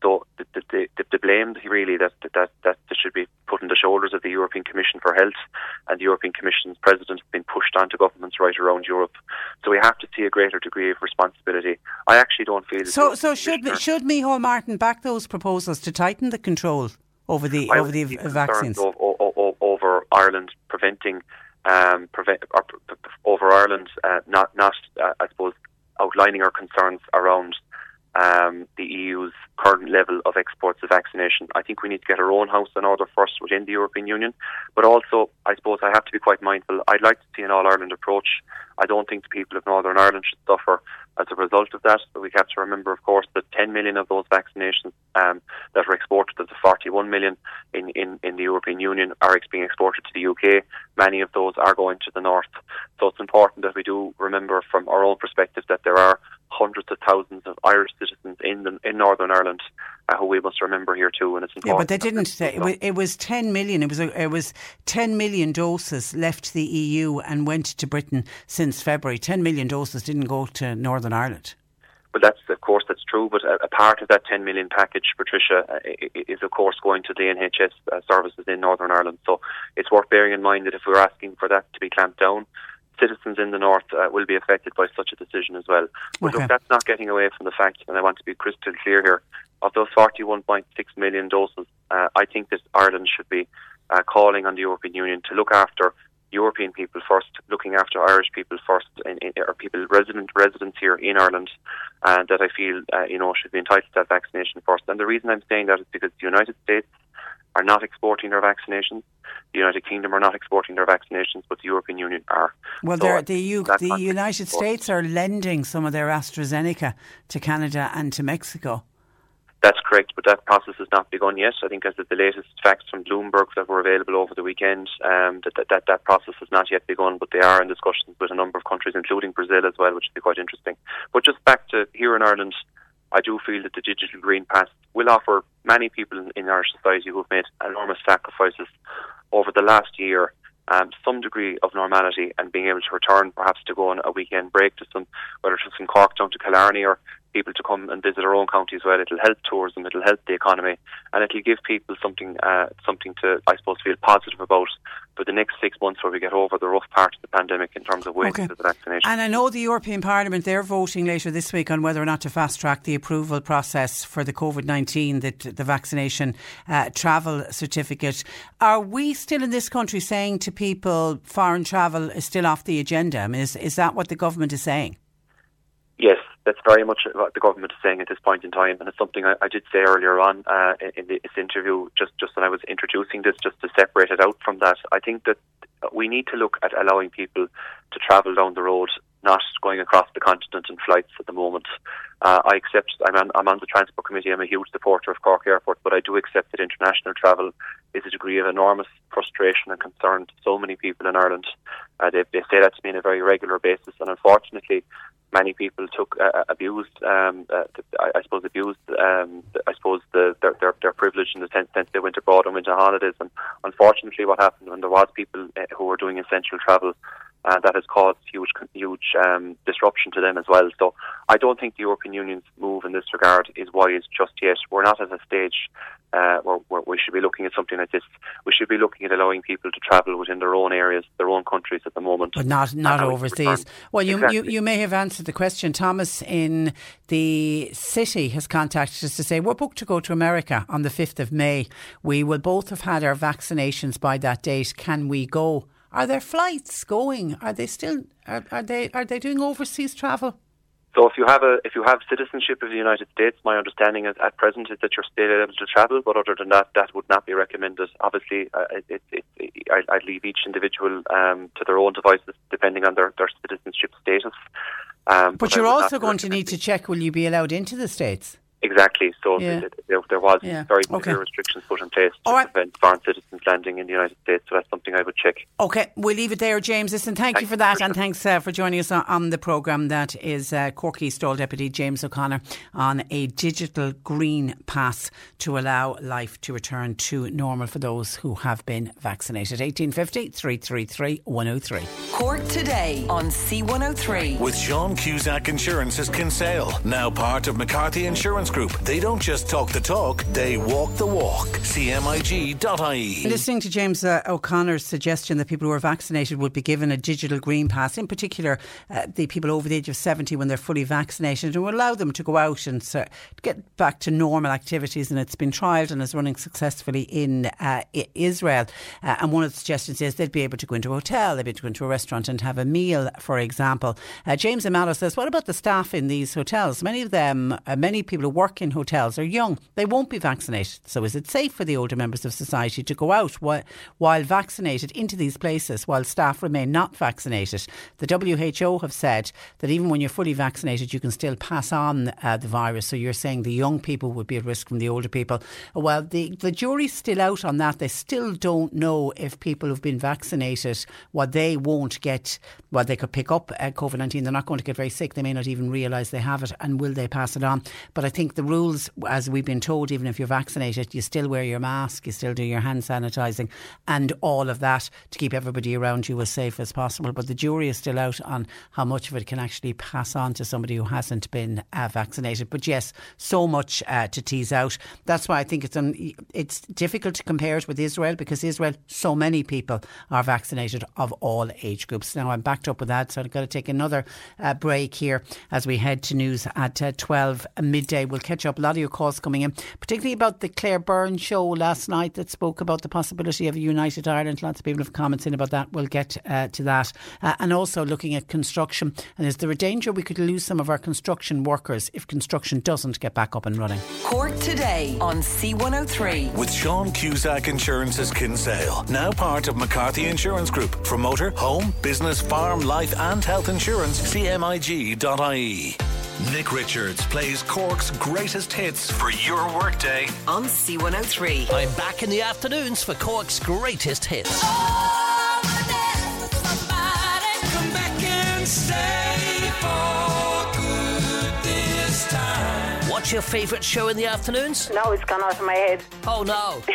So the, the, the, the blame really that, that that should be put on the shoulders of the European Commission for Health, and the European Commission's president has been pushed onto governments right around Europe. So we have to see a greater degree of responsibility. I actually don't feel so. So should should Micheál Martin back those proposals to tighten the control over the I over the vaccines over, over, over Ireland preventing um, prevent, over Ireland uh, not not uh, I suppose outlining our concerns around um, the EU's current level of exports of vaccination. I think we need to get our own house in order first within the European Union, but also I suppose I have to be quite mindful. I'd like to see an all Ireland approach. I don't think the people of Northern Ireland should suffer as a result of that. But we have to remember, of course, that 10 million of those vaccinations um, that are exported of the 41 million in, in, in the European Union are being exported to the UK. Many of those are going to the north. So it's important that we do remember from our own perspective that there are hundreds of thousands of Irish citizens in the, in Northern Ireland who we must remember here too. And it's important. Yeah, but they didn't. Say, it, was, it was 10 million. It was a, it was 10 million doses left the EU and went to Britain since February. 10 million doses didn't go to Northern Ireland. Well, that's of course that's true, but a, a part of that 10 million package, Patricia, uh, is of course going to the NHS uh, services in Northern Ireland. So it's worth bearing in mind that if we're asking for that to be clamped down, citizens in the north uh, will be affected by such a decision as well. But okay. look, that's not getting away from the fact, and I want to be crystal clear here, of those 41.6 million doses, uh, I think that Ireland should be uh, calling on the European Union to look after European people first, looking after Irish people first, in, in, or people resident residents here in Ireland, and that I feel uh, you know should be entitled to that vaccination first. And the reason I'm saying that is because the United States are not exporting their vaccinations. The United Kingdom are not exporting their vaccinations, but the European Union are. Well, So the, U, the United States are lending some of their AstraZeneca to Canada and to Mexico. That's correct, but that process has not begun yet. I think as of the latest facts from Bloomberg that were available over the weekend, um, that, that, that that process has not yet begun, but they are in discussions with a number of countries, including Brazil as well, which would be quite interesting. But just back to here in Ireland, I do feel that the digital green pass will offer many people in, in our society who've made enormous sacrifices over the last year um, some degree of normality and being able to return, perhaps to go on a weekend break to some, whether it's from Cork down to Killarney or people to come and visit our own county as well. It'll help tourism, it'll help the economy, and it'll give people something, uh, something to, I suppose, feel positive about for the next six months where we get over the rough part of the pandemic in terms of waiting Okay. for the vaccination. And I know the European Parliament, they're voting later this week on whether or not to fast track the approval process for the COVID 19, the, the vaccination uh, travel certificate. Are we still in this country saying to people foreign travel is still off the agenda? I mean, is, is that what the government is saying? Yes, that's very much what the government is saying at this point in time, and it's something I, I did say earlier on uh, in this interview, just just when I was introducing this, just to separate it out from that. I think that we need to look at allowing people to travel down the road, not going across the continent in flights at the moment. Uh, I accept. I'm on, I'm on the transport committee. I'm a huge supporter of Cork Airport, but I do accept that international travel is a degree of enormous frustration and concern to so many people in Ireland. Uh, they, they say that to me on a very regular basis, and unfortunately, many people took uh, abused, um, uh, I, I suppose, abused, um, I suppose, the, their, their their privilege in the sense that they went abroad and went on holidays. And unfortunately, what happened when there was people uh, who were doing essential travel, uh, that has caused huge, huge um, disruption to them as well. So I don't think the European Union's move in this regard is wise just yet. We're not at a stage uh, where, where we should be looking at something like this. We should be looking at allowing people to travel within their own areas, their own countries at the moment, But not not And overseas. return. Well, you, you you may have answered the question. Thomas in the city has contacted us to say we're booked to go to America on the fifth of May. We will both have had our vaccinations by that date. Can we go? Are there flights going? Are they still? Are, are they? Are they doing overseas travel? So if you have a if you have citizenship of the United States, my understanding is, at present is that you're still able to travel. But other than that, that would not be recommended. Obviously, uh, it, it, it, I, I'd leave each individual um, to their own devices, depending on their, their citizenship status. Um, But I you're also going to need to check: Will you be allowed into the states? Exactly. So Yeah. there, there was Yeah. very Okay. restrictions put in place to All right. prevent foreign citizens landing in the United States. So that's something I would check. Okay, we'll leave it there, James. Listen, thank you for that, Patricia. and thanks uh, for joining us on, on the programme. That is uh, Corky Stall Deputy James O'Connor on a digital green pass to allow life to return to normal for those who have been vaccinated. 1850 333 103. Cork today on C103. With Sean Cusack Insurance's Kinsale, now part of McCarthy Insurance Group. They don't just talk the talk, they walk the walk. CMIG.ie. Listening to James uh, O'Connor's suggestion that people who are vaccinated would be given a digital green pass, in particular uh, the people over the age of 70 when they're fully vaccinated, and allow them to go out and uh, get back to normal activities. And it's been trialled and is running successfully in uh, Israel. Uh, and one of the suggestions is they'd be able to go into a hotel, they'd be able to go into a restaurant and have a meal, for example. Uh, James Amalo says, What about the staff in these hotels? Many of them, many people who work in hotels are young. They won't be vaccinated. So is it safe for the older members of society to go out while, vaccinated into these places while staff remain not vaccinated? The WHO have said that even when you're fully vaccinated, you can still pass on uh, the virus. So you're saying the young people would be at risk from the older people. Well, the, the jury's still out on that. They still don't know if people who've been vaccinated, what they won't get, well, they could pick up uh, COVID 19. They're not going to get very sick. They may not even realise they have it. And will they pass it on? But I think the rules, as we've been told, even if you're vaccinated, you still wear your mask, you still do your hand sanitising and all of that to keep everybody around you as safe as possible. But the jury is still out on how much of it can actually pass on to somebody who hasn't been uh, vaccinated. But yes, so much uh, to tease out. That's why I think it's un- it's difficult to compare it with Israel because Israel, so many people are vaccinated of all age age groups. Now, I'm backed up with that, so I've got to take another uh, break here as we head to news at uh, 12 midday. We'll catch up. A lot of your calls coming in, particularly about the Claire Byrne show last night that spoke about the possibility of a united Ireland. Lots of people have comments in about that. We'll get uh, to that. Uh, and also looking at construction. And is there a danger we could lose some of our construction workers if construction doesn't get back up and running? Cork today on C103. With Sean Cusack Insurance's Kinsale, now part of McCarthy Insurance Group. For motor, home, business, farm, life, and health insurance, cmig.ie. Nick Richards plays Cork's greatest hits for your workday. On C103. I'm back in the afternoons for Cork's greatest hits. Oh! What's your favourite show in the afternoons? No, it's gone out of my head. Oh no.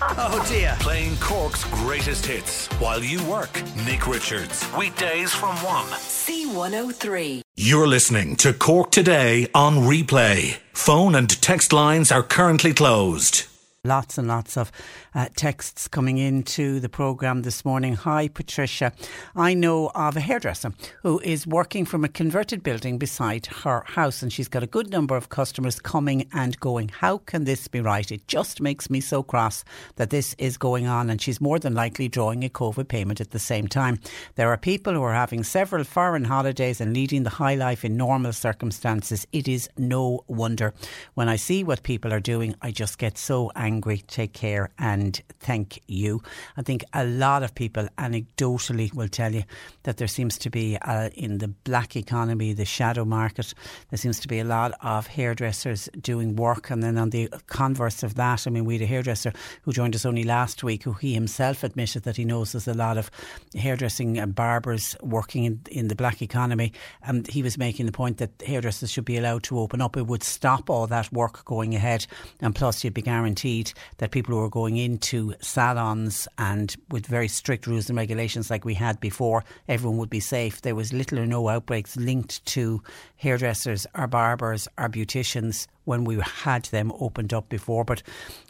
oh dear. Playing Cork's greatest hits while you work. Nick Richards. Weekdays from 1. C103. You're listening to Cork Today on replay. Phone and text lines are currently closed. Lots and lots of uh, texts coming into the programme this morning. Hi, Patricia. I know of a hairdresser who is working from a converted building beside her house, and she's got a good number of customers coming and going. How can this be right? It just makes me so cross that this is going on, and she's more than likely drawing a COVID payment at the same time. There are people who are having several foreign holidays and leading the high life in normal circumstances. It is no wonder. When I see what people are doing, I just get so angry angry. Take care and thank you. I think a lot of people anecdotally will tell you that there seems to be uh, in the black economy, the shadow market, there seems to be a lot of hairdressers doing work. And then on the converse of that, I mean, we had a hairdresser who joined us only last week who he himself admitted that he knows there's a lot of hairdressing and barbers working in, in the black economy. And he was making the point that hairdressers should be allowed to open up. It would stop all that work going ahead. And plus, you'd be guaranteed that people who are going into salons and with very strict rules and regulations like we had before, everyone would be safe. There was little or no outbreaks linked to hairdressers or barbers or beauticians when we had them opened up before. But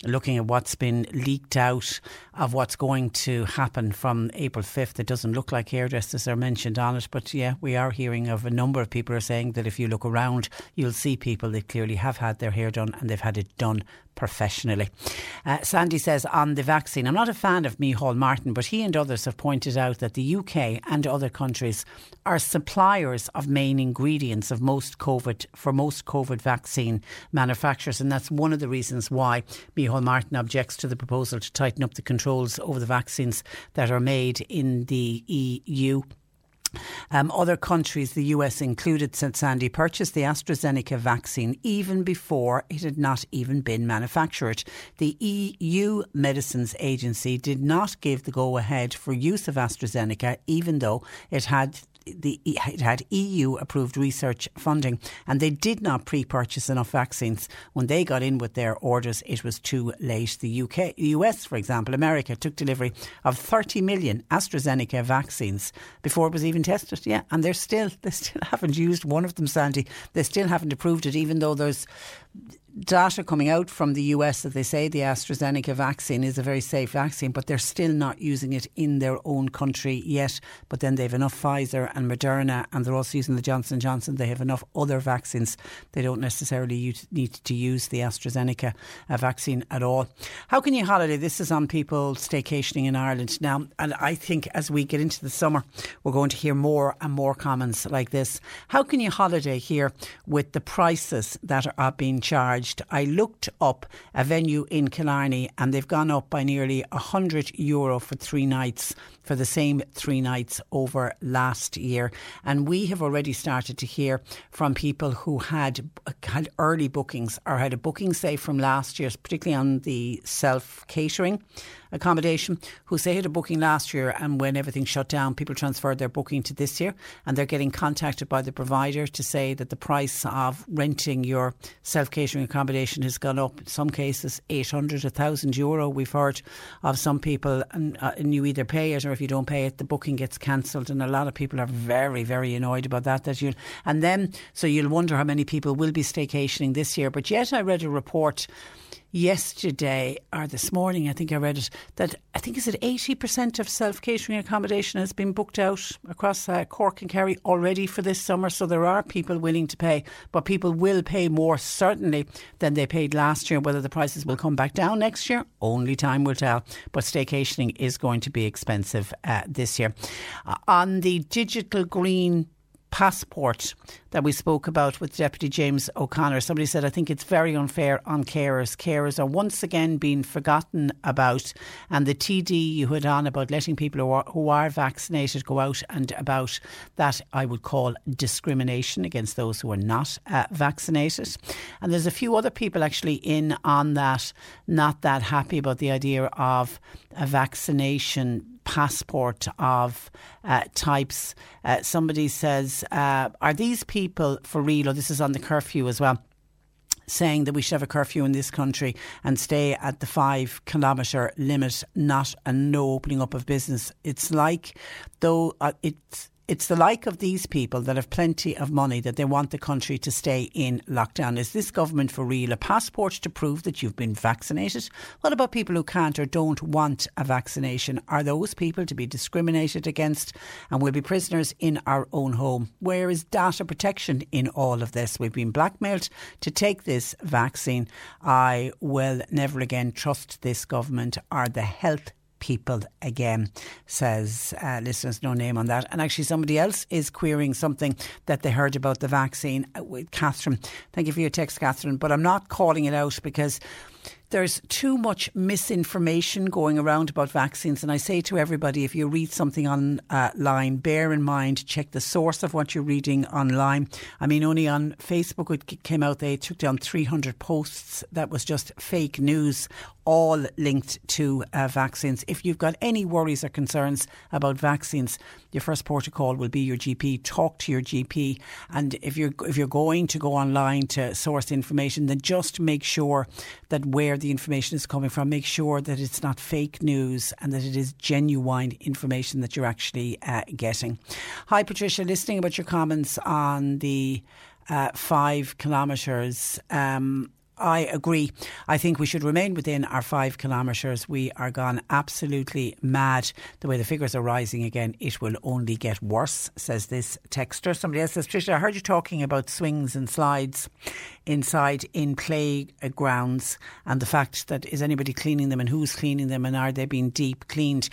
looking at what's been leaked out of what's going to happen from April 5th, it doesn't look like hairdressers are mentioned on it. But yeah, we are hearing of a number of people are saying that if you look around, you'll see people that clearly have had their hair done and they've had it done professionally. Uh, Sandy says on the vaccine, I'm not a fan of Micheál Martin, but he and others have pointed out that the UK and other countries are suppliers of main ingredients of most COVID for most COVID vaccine manufacturers, and that's one of the reasons why Micheál Martin objects to the proposal to tighten up the controls over the vaccines that are made in the EU. Um, other countries, the US included, St Sandy, purchased the AstraZeneca vaccine even before it had not even been manufactured. The EU Medicines Agency did not give the go ahead for use of AstraZeneca, even though it had the it had EU approved research funding, and they did not pre-purchase enough vaccines. When they got in with their orders, it was too late. The UK, US, for example, America took delivery of 30 million AstraZeneca vaccines before it was even tested. Yeah, and they're still they still haven't used one of them, Sandy. They still haven't approved it, even though there's data coming out from the US that they say the AstraZeneca vaccine is a very safe vaccine, but they're still not using it in their own country yet. But then they have enough Pfizer and Moderna, and they're also using the Johnson Johnson. They have enough other vaccines. They don't necessarily need to use the AstraZeneca uh, vaccine at all. How can you holiday? This is on people staycationing in Ireland now, and I think as we get into the summer, we're going to hear more and more comments like this. How can you holiday here with the prices that are being charged? I looked up a venue in Killarney and they've gone up by nearly 100 euro for three nights for the same three nights over last year. And we have already started to hear from people who had had early bookings or had a booking say from last year, particularly on the self catering accommodation, who say had a booking last year and when everything shut down, people transferred their booking to this year and they're getting contacted by the provider to say that the price of renting your self catering accommodation has gone up. In some cases, 800, 1,000 euro. We've heard of some people and, uh, and you either pay it or if you don't pay it, the booking gets cancelled. And a lot of people are very, very annoyed about that. That you and then so you'll wonder how many people will be staycationing this year. But yet, I read a report yesterday or this morning, I think I read it, that I think is it 80% of self catering accommodation has been booked out across uh, Cork and Kerry already for this summer. So there are people willing to pay, but people will pay more certainly than they paid last year. Whether the prices will come back down next year, only time will tell. But staycationing is going to be expensive uh, this year. Uh, on the digital green passport that we spoke about with Deputy James O'Connor. Somebody said, I think it's very unfair on carers. Carers are once again being forgotten about. And the TD you had on about letting people who are, who are vaccinated go out and about that I would call discrimination against those who are not uh, vaccinated. And there's a few other people actually in on that, not that happy about the idea of a vaccination passport of uh, types. Uh, somebody says, uh, Are these people for real? Or this is on the curfew as well saying that we should have a curfew in this country and stay at the five kilometre limit, not a no opening up of business. It's like though uh, it's it's the like of these people that have plenty of money that they want the country to stay in lockdown. Is this government for real? A passport to prove that you've been vaccinated? What about people who can't or don't want a vaccination? Are those people to be discriminated against and will be prisoners in our own home? Where is data protection in all of this? We've been blackmailed to take this vaccine. I will never again trust this government or the health people again, says uh, listeners, no name on that. And actually, somebody else is querying something that they heard about the vaccine uh, with Catherine. Thank you for your text, Catherine, but I'm not calling it out because there's too much misinformation going around about vaccines. And I say to everybody, if you read something online, bear in mind, check the source of what you're reading online. I mean, only on Facebook it came out, they took down 300 posts that was just fake news, all linked to uh, vaccines. If you've got any worries or concerns about vaccines, your first protocol will be your GP. Talk to your GP, and if you're if you're going to go online to source information, then just make sure that where the information is coming from, make sure that it's not fake news and that it is genuine information that you're actually uh, getting. Hi, Patricia. Listening about your comments on the uh, five kilometres. Um, I agree. I think we should remain within our five kilometres. We are gone absolutely mad. The way the figures are rising again, it will only get worse, says this texter. Somebody else says, Tricia, I heard you talking about swings and slides inside in playgrounds and the fact that is anybody cleaning them and who's cleaning them and are they being deep cleaned?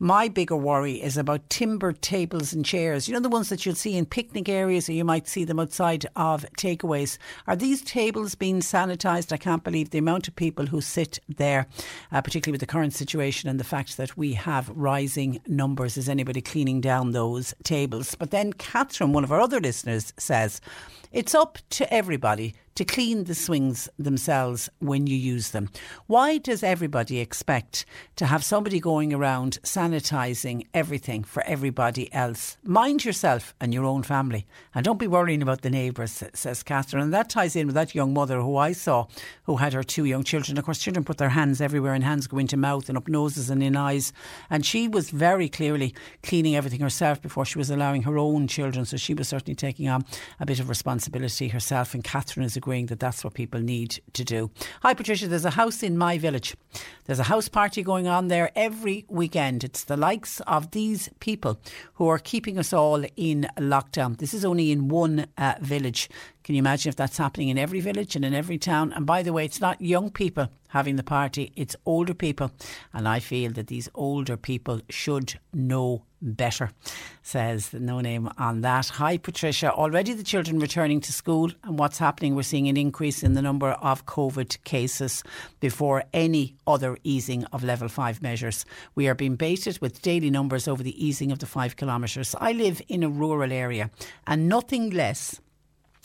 My bigger worry is about timber tables and chairs. You know, the ones that you'll see in picnic areas or you might see them outside of takeaways. Are these tables being sanitised? I can't believe the amount of people who sit there, uh, particularly with the current situation and the fact that we have rising numbers. Is anybody cleaning down those tables? But then Catherine, one of our other listeners, says, it's up to everybody to clean the swings themselves when you use them. Why does everybody expect to have somebody going around sanitising everything for everybody else? Mind yourself and your own family and don't be worrying about the neighbours, says Catherine. And that ties in with that young mother who I saw who had her two young children. Of course, children put their hands everywhere and hands go into mouth and up noses and in eyes. And she was very clearly cleaning everything herself before she was allowing her own children. So she was certainly taking on a bit of responsibility herself. And Catherine is a agreeing that that's what people need to do. Hi, Patricia. There's a house in my village. There's a house party going on there every weekend. It's the likes of these people who are keeping us all in lockdown. This is only in one uh, village. Can you imagine if that's happening in every village and in every town? And by the way, it's not young people having the party, it's older people. And I feel that these older people should know better, says the no name on that. Hi, Patricia. Already the children returning to school, and what's happening? We're seeing an increase in the number of COVID cases before any other easing of level five measures. We are being baited with daily numbers over the easing of the five kilometres. I live in a rural area, and nothing less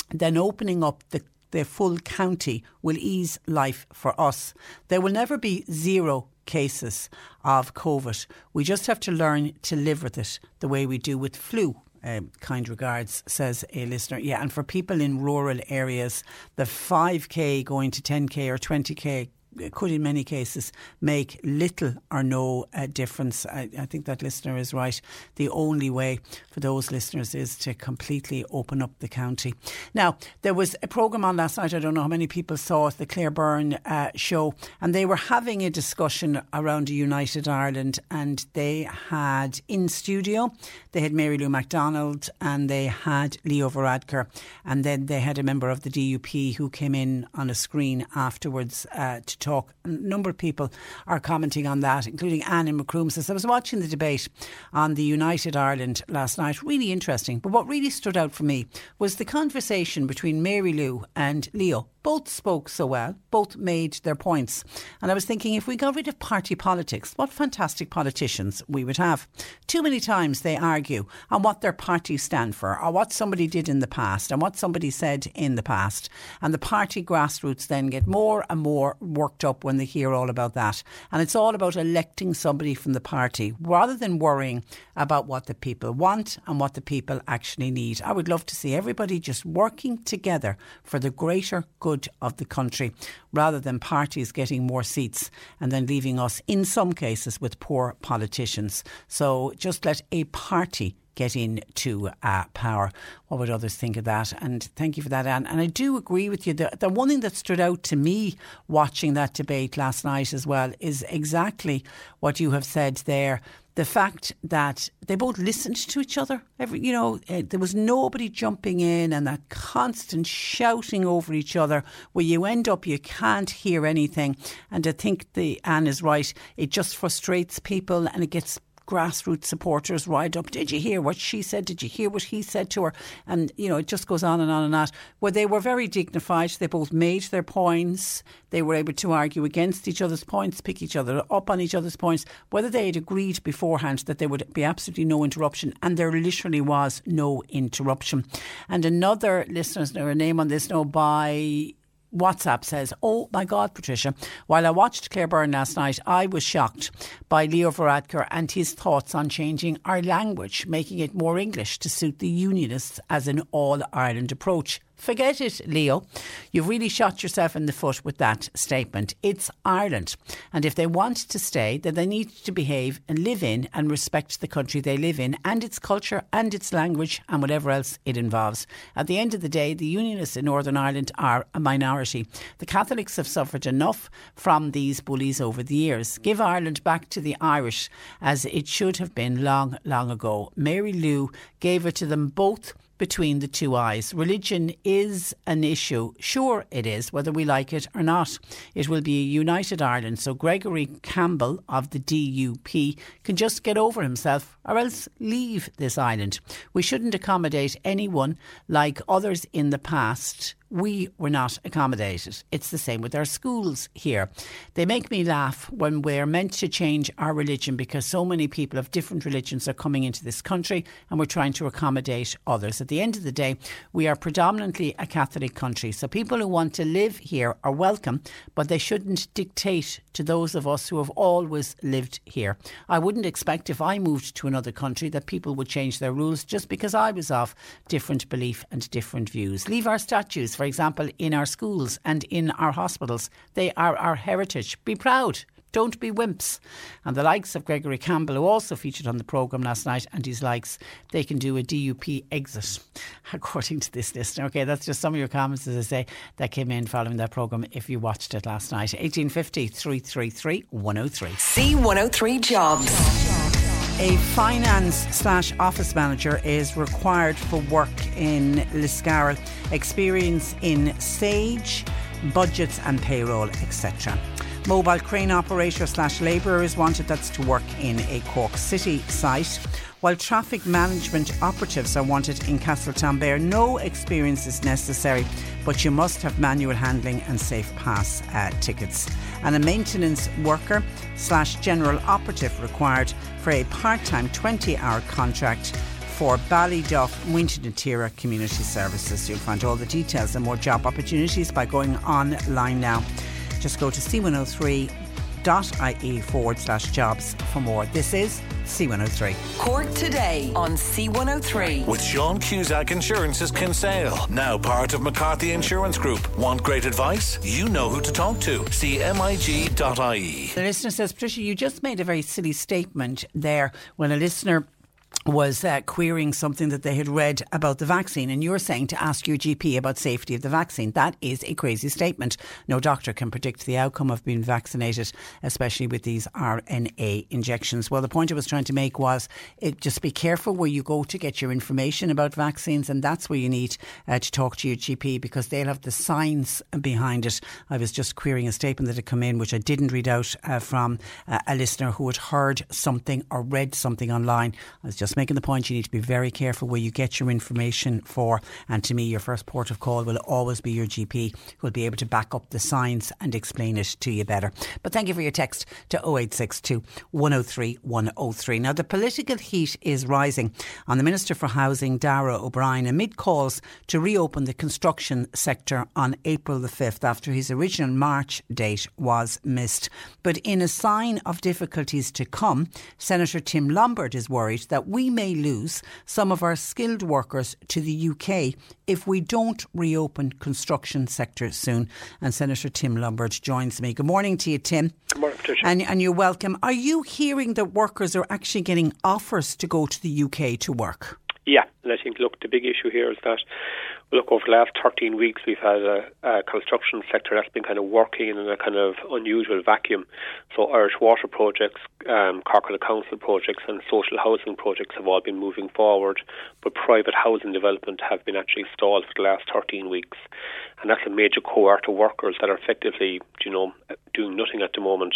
than opening up the the full county will ease life for us. There will never be zero cases of COVID. We just have to learn to live with it the way we do with flu. Um, kind regards, says a listener. Yeah, and for people in rural areas, the 5k going to 10k or 20k could in many cases make little or no uh, difference. I, I, think that listener is right. The only way for those listeners is to completely open up the county. Now, there was a programme on last night, I don't know how many people saw it, the Claire Byrne uh, show, and they were having a discussion around a United Ireland, and they had in studio, they had Mary Lou McDonald and they had Leo Varadkar, and then they had a member of the DUP who came in on a screen afterwards uh, to talk. A number of people are commenting on that, including Anne in Macroom says, I was watching the debate on the United Ireland last night, really interesting. But what really stood out for me was the conversation between Mary Lou and Leo both spoke so well, both made their points. And I was thinking if we got rid of party politics, what fantastic politicians we would have. Too many times they argue on what their parties stand for, or what somebody did in the past, and what somebody said in the past. And the party grassroots then get more and more worked up when they hear all about that. And it's all about electing somebody from the party rather than worrying about what the people want and what the people actually need. I would love to see everybody just working together for the greater good good of the country rather than parties getting more seats and then leaving us, in some cases, with poor politicians. So just let a party get into uh, power. What would others think of that? And thank you for that, Anne. And I do agree with you. The, the one thing that stood out to me watching that debate last night as well is exactly what you have said there the fact that they both listened to each other. Every, you know, uh, there was nobody jumping in and that constant shouting over each other where you end up you can't hear anything. And I think the Anne is right. It just frustrates people and it gets grassroots supporters ride up. Did you hear what she said? Did you hear what he said to her? And, you know, it just goes on and on and on. Where they were very dignified. They both made their points. They were able to argue against each other's points, pick each other up on each other's points. Whether they had agreed beforehand that there would be absolutely no interruption, and there literally was no interruption. And another listener's name on this, no, by WhatsApp says, Oh my God, Patricia, while I watched Claire Byrne last night, I was shocked by Leo Varadkar and his thoughts on changing our language, making it more English to suit the Unionists as an all Ireland approach. Forget it, Leo. You've really shot yourself in the foot with that statement. It's Ireland. And if they want to stay, then they need to behave and live in and respect the country they live in and its culture and its language and whatever else it involves. At the end of the day, the Unionists in Northern Ireland are a minority. The Catholics have suffered enough from these bullies over the years. Give Ireland back to the Irish as it should have been long, long ago. Mary Lou gave it to them both between the two eyes. Religion is an issue. Sure, it is, whether we like it or not. It will be a united Ireland. So Gregory Campbell of the DUP can just get over himself or else leave this island. We shouldn't accommodate anyone like others in the past we were not accommodated. It's the same with our schools here. They make me laugh when we're meant to change our religion because so many people of different religions are coming into this country and we're trying to accommodate others. At the end of the day, we are predominantly a Catholic country. So people who want to live here are welcome, but they shouldn't dictate to those of us who have always lived here. I wouldn't expect if I moved to another country that people would change their rules just because I was of different belief and different views. Leave our statues, for example, in our schools and in our hospitals. They are our heritage. Be proud. Don't be wimps. And the likes of Gregory Campbell, who also featured on the programme last night, and his likes, they can do a DUP exit, according to this listener. Okay, that's just some of your comments, as I say, that came in following that programme if you watched it last night. 1850 333 103. C103 Jobs. A finance slash office manager is required for work in Liscarroll. Experience in Sage, budgets and payroll, etc. Mobile crane operator slash labourer is wanted. That's to work in a Cork City site. While traffic management operatives are wanted in Castletownbere, no experience is necessary, but you must have manual handling and safe pass uh, tickets. And a maintenance worker slash general operative required for a part-time 20-hour contract for Ballyduff Winton Community Services. You'll find all the details and more job opportunities by going online now. Just go to c103.ie forward slash jobs for more. This is C103. Cork today on C103. With Sean Cusack Insurance's Kinsale, now part of McCarthy Insurance Group. Want great advice? You know who to talk to. CMIG.ie. The listener says, Patricia, you just made a very silly statement there when a listener was uh, querying something that they had read about the vaccine, and you're saying to ask your GP about safety of the vaccine. That is a crazy statement. No doctor can predict the outcome of being vaccinated, especially with these RNA injections. Well, the point I was trying to make was it, just be careful where you go to get your information about vaccines, and that's where you need uh, to talk to your GP because they'll have the science behind it. I was just querying a statement that had come in, which I didn't read out uh, from uh, a listener who had heard something or read something online. I was just making the point you need to be very careful where you get your information for. And to me, your first port of call will always be your GP, who will be able to back up the science and explain it to you better. But thank you for your text to 0862 103 103. Now, the political heat is rising on the Minister for Housing, Darragh O'Brien, amid calls to reopen the construction sector on April the 5th after his original March date was missed. But in a sign of difficulties to come, Senator Tim Lombard is worried that we may lose some of our skilled workers to the UK if we don't reopen construction sector soon. And Senator Tim Lombard joins me. Good morning to you, Tim. Good morning, Patricia. And, and you're welcome. Are you hearing that workers are actually getting offers to go to the UK to work? Yeah, and I think, look, the big issue here is that, look, over the last 13 weeks, we've had a, a construction sector that's been kind of working in a kind of unusual vacuum. So, Irish water projects, um, Corkland Council projects, and social housing projects have all been moving forward, but private housing development have been actually stalled for the last 13 weeks. And that's a major cohort of workers that are effectively, you know, doing nothing at the moment.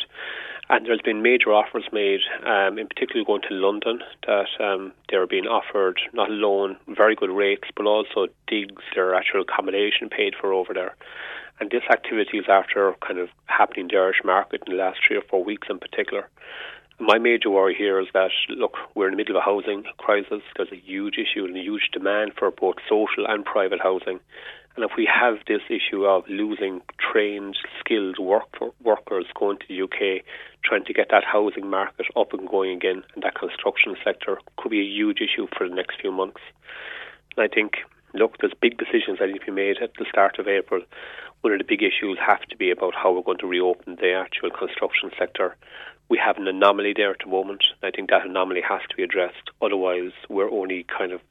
And there's been major offers made, um, in particular going to London, that um, they're being offered not alone very good rates, but also digs, their actual accommodation paid for over there. And this activity is after kind of happening in the Irish market in the last three or four weeks in particular. My major worry here is that, look, we're in the middle of a housing crisis. There's a huge issue and a huge demand for both social and private housing. And if we have this issue of losing trained, skilled work workers going to the UK, trying to get that housing market up and going again, and that construction sector could be a huge issue for the next few months. And I think, look, there's big decisions that need to be made at the start of April. One of the big issues have to be about how we're going to reopen the actual construction sector. We have an anomaly there at the moment. I think that anomaly has to be addressed. Otherwise, we're only kind of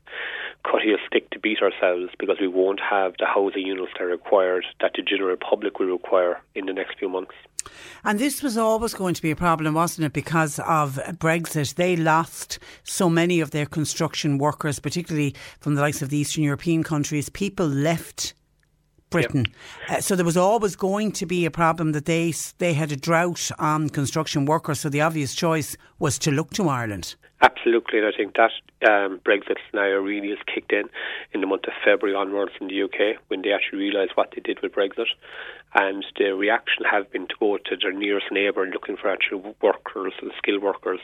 cutting a stick to beat ourselves because we won't have the housing units that are required, that the general public will require in the next few months. And this was always going to be a problem, wasn't it? Because of Brexit, they lost so many of their construction workers, particularly from the likes of the Eastern European countries. People left Britain. Yep. Uh, so there was always going to be a problem that they they had a drought on construction workers. So the obvious choice was to look to Ireland. Absolutely, and I think that um, Brexit scenario really has kicked in in the month of February onwards in the UK when they actually realised what they did with Brexit, and the reaction has been to go to their nearest neighbour and looking for actual workers and skilled workers.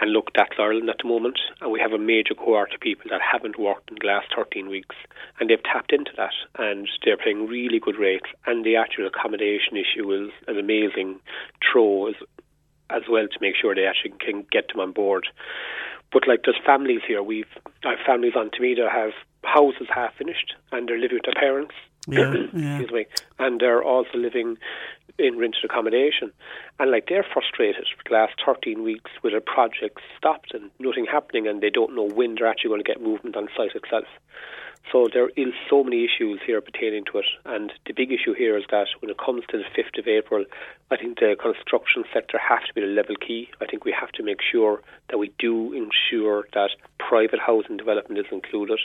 And look, that's Ireland at the moment, and we have a major cohort of people that haven't worked in the last 13 weeks, and they've tapped into that, and they're paying really good rates, and the actual accommodation issue is an amazing throw as well to make sure they actually can get them on board. But like there's families here. We've I have families on Temida have houses half finished and they're living with their parents. Yeah, yeah. Excuse me. And they're also living in rented accommodation. And like they're frustrated for the last 13 weeks with a project stopped and nothing happening and they don't know when they're actually going to get movement on site itself. So there is so many issues here pertaining to it, and the big issue here is that when it comes to the 5th of April, I think the construction sector has to be the level key. I think we have to make sure that we do ensure that private housing development is included,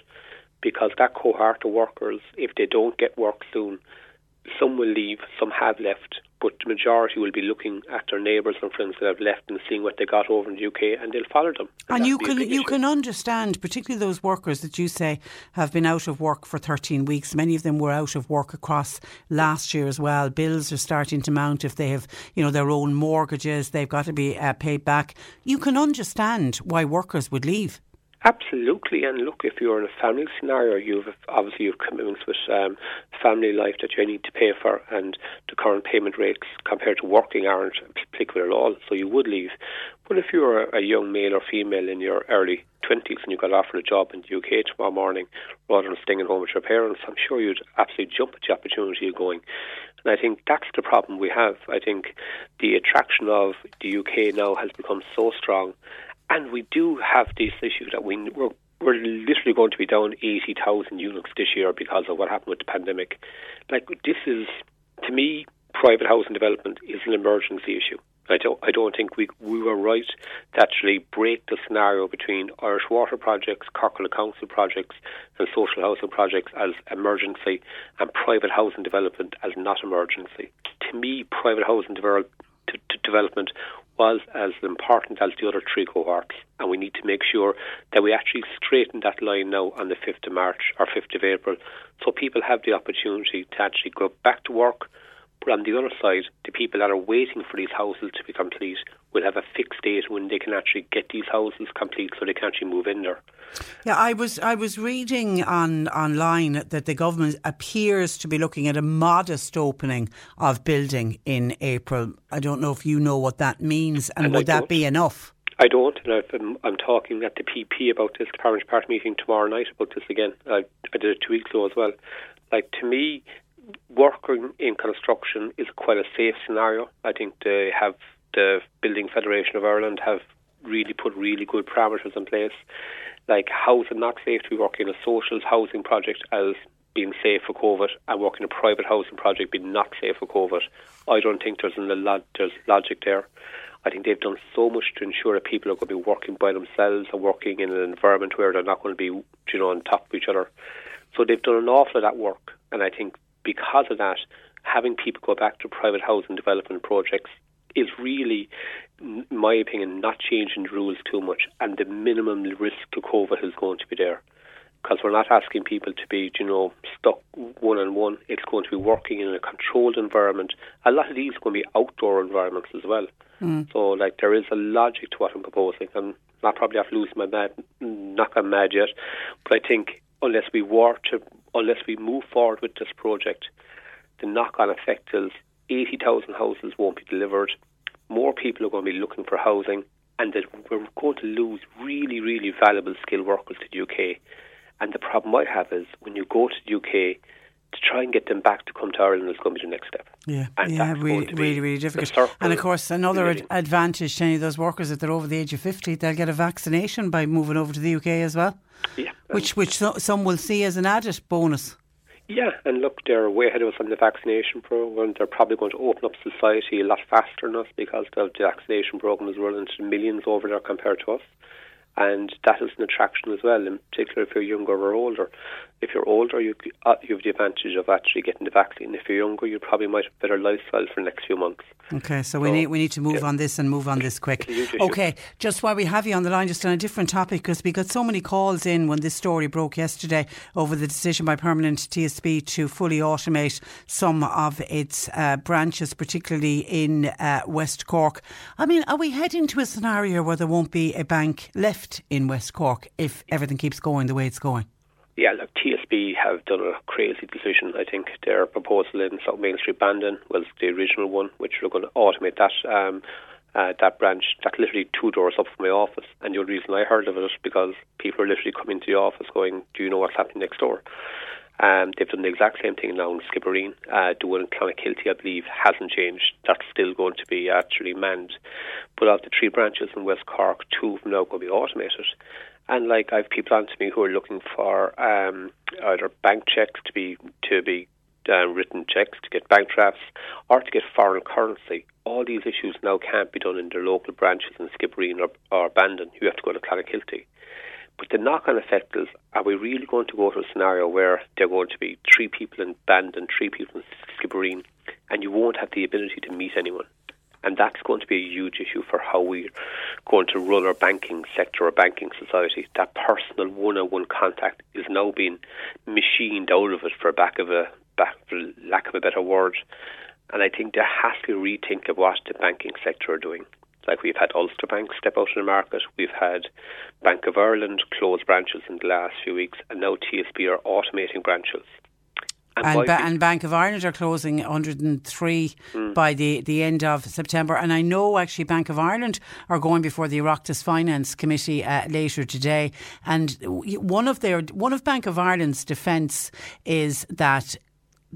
because that cohort of workers, if they don't get work soon, some will leave, some have left, but the majority will be looking at their neighbours and friends that have left and seeing what they got over in the UK, and they'll follow them. And, and you can you issue. can understand, particularly those workers that you say have been out of work for 13 weeks. Many of them were out of work across last year as well. Bills are starting to mount if they have you know their own mortgages. They've got to be uh, paid back. You can understand why workers would leave. Absolutely, and look, if you're in a family scenario, you've obviously you've commitments with um, family life that you need to pay for, and the current payment rates compared to working aren't applicable at all. So you would leave. But if you're a young male or female in your early twenties and you got offered a job in the UK tomorrow morning, rather than staying at home with your parents, I'm sure you'd absolutely jump at the opportunity of going. And I think that's the problem we have. I think the attraction of the UK now has become so strong and we do have this issue that we, we're, we're literally going to be down 80,000 units this year because of what happened with the pandemic. Like, this is, to me, private housing development is an emergency issue. I don't, I don't think we we were right to actually break the scenario between Irish water projects, Corkland Council projects, and social housing projects as emergency, and private housing development as not emergency. To me, private housing develop, to, to development was as important as the other three cohorts. And we need to make sure that we actually straighten that line now on the 5th of March or 5th of April so people have the opportunity to actually go back to work. But on the other side, the people that are waiting for these houses to be complete will have a fixed date when they can actually get these houses complete so they can actually move in there. Yeah, I was I was reading on online that the government appears to be looking at a modest opening of building in April. I don't know if you know what that means, and, And would that be enough? I don't, and I've, I'm, I'm talking at the PP about this, the Parliament Party meeting tomorrow night about this again. I, I did it two weeks ago as well. Like, to me, working in construction is quite a safe scenario. I think they have, the Building Federation of Ireland have really put really good parameters in place. Like, it not safe to be working in a social housing project as being safe for COVID and working a private housing project being not safe for COVID? I don't think there's, a lot, there's logic there. I think they've done so much to ensure that people are going to be working by themselves and working in an environment where they're not going to be, you know, on top of each other. So they've done an awful lot of that work, and I think because of that, having people go back to private housing development projects is really, in my opinion, not changing the rules too much, and the minimum risk to COVID is going to be there. Because we're not asking people to be, you know, stuck one on one. It's going to be working in a controlled environment. A lot of these are going to be outdoor environments as well. Hmm. So, like, there is a logic to what I'm proposing. I'm not probably have to lose my mad, not gone mad yet, but I think unless we were to, unless we move forward with this project, the knock-on effect is 80,000 houses won't be delivered. More people are going to be looking for housing, and that we're going to lose really, really valuable skilled workers to the UK. And the problem I have is when you go to the UK, to try and get them back to come to Ireland is going to be the next step. Yeah, And yeah, really, going to be really, really difficult. And of course, another ad- advantage to any of those workers if they're over the age of fifty, they'll get a vaccination by moving over to the UK as well, Yeah, which which so, some will see as an added bonus. Yeah, and look, they're way ahead of us on the vaccination program. They're probably going to open up society a lot faster than us because the vaccination program is running to millions over there compared to us. And that is an attraction as well, in particular if you're younger or older. If you're older, you, uh, you have the advantage of actually getting the vaccine. If you're younger, you probably might have a better lifestyle for the next few months. Okay, so we need we need to move yeah. on this and move on this quick. It's a huge issue. Okay, just while we have you on the line, just on a different topic, because we got so many calls in when this story broke yesterday over the decision by Permanent TSB to fully automate some of its uh, branches, particularly in uh, West Cork. I mean, are we heading to a scenario where there won't be a bank left in West Cork if everything keeps going the way it's going? Yeah, look, TSB have done a crazy decision. I think their proposal in South Main Street Bandon was the original one, which we're going to automate that um, uh, that branch. That's literally two doors up from my office. And the only reason I heard of it is because people are literally coming to the office going, "Do you know what's happening next door?" Um, they've done the exact same thing now in Skibbereen. Uh, the one in Clonakilty, I believe, hasn't changed. That's still going to be actually manned. But of the three branches in West Cork, two of them now going to be automated. And like I've people on to me who are looking for um, either bank checks to be to be uh, written checks to get bank drafts or to get foreign currency. All these issues now can't be done in their local branches in Skibbereen or, or Bandon. You have to go to Clonakilty. But the knock-on effect is: Are we really going to go to a scenario where there are going to be three people in Bandon, three people in Skibbereen, and you won't have the ability to meet anyone? And that's going to be a huge issue for how we're going to run our banking sector or banking society. That personal one-on-one contact is now being machined out of it, for back of a back, for lack of a better word. And I think there has to be rethink of what the banking sector are doing. Like we've had Ulster Bank step out in the market, we've had Bank of Ireland close branches in the last few weeks, and now TSB are automating branches. And, ba- and, Bank of Ireland are closing 103 mm. by the, the end of September. And I know actually Bank of Ireland are going before the Oireachtas Finance Committee uh, later today. And one of their one of Bank of Ireland's defence is that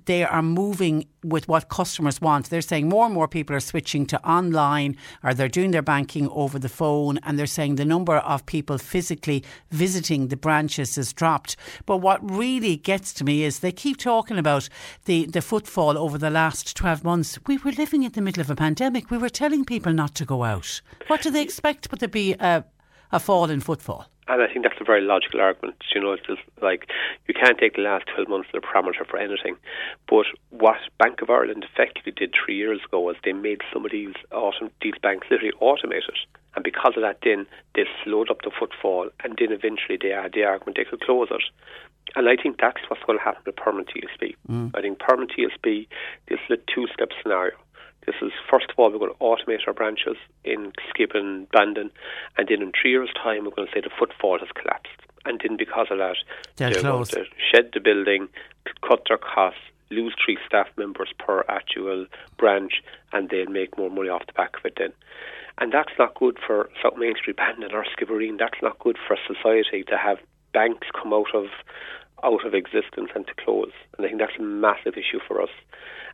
they are moving with what customers want. They're saying more and more people are switching to online or they're doing their banking over the phone and they're saying the number of people physically visiting the branches has dropped. But what really gets to me is they keep talking about the, the footfall over the last 12 months. We were living in the middle of a pandemic. We were telling people not to go out. What do they expect but there be a, a fall in footfall? And I think that's a very logical argument. You know, it's just like you can't take the last 12 months as a parameter for anything. But what Bank of Ireland effectively did three years ago was they made some of these, autom- these banks literally automated. And because of that, then they slowed up the footfall, and then eventually they had the argument they could close it. And I think that's what's going to happen with permanent TSB. Mm. I think permanent TSB, this is a two step scenario. This is, first of all, we're going to automate our branches in Skib and Bandon, and then in three years' time, we're going to say the footfall has collapsed. And then because of that, they're, they're going to shed the building, cut their costs, lose three staff members per actual branch, and they'll make more money off the back of it then. And that's not good for South Main Street Bandon or Skibbereen. That's not good for society to have banks come out of out of existence and to close. And I think that's a massive issue for us.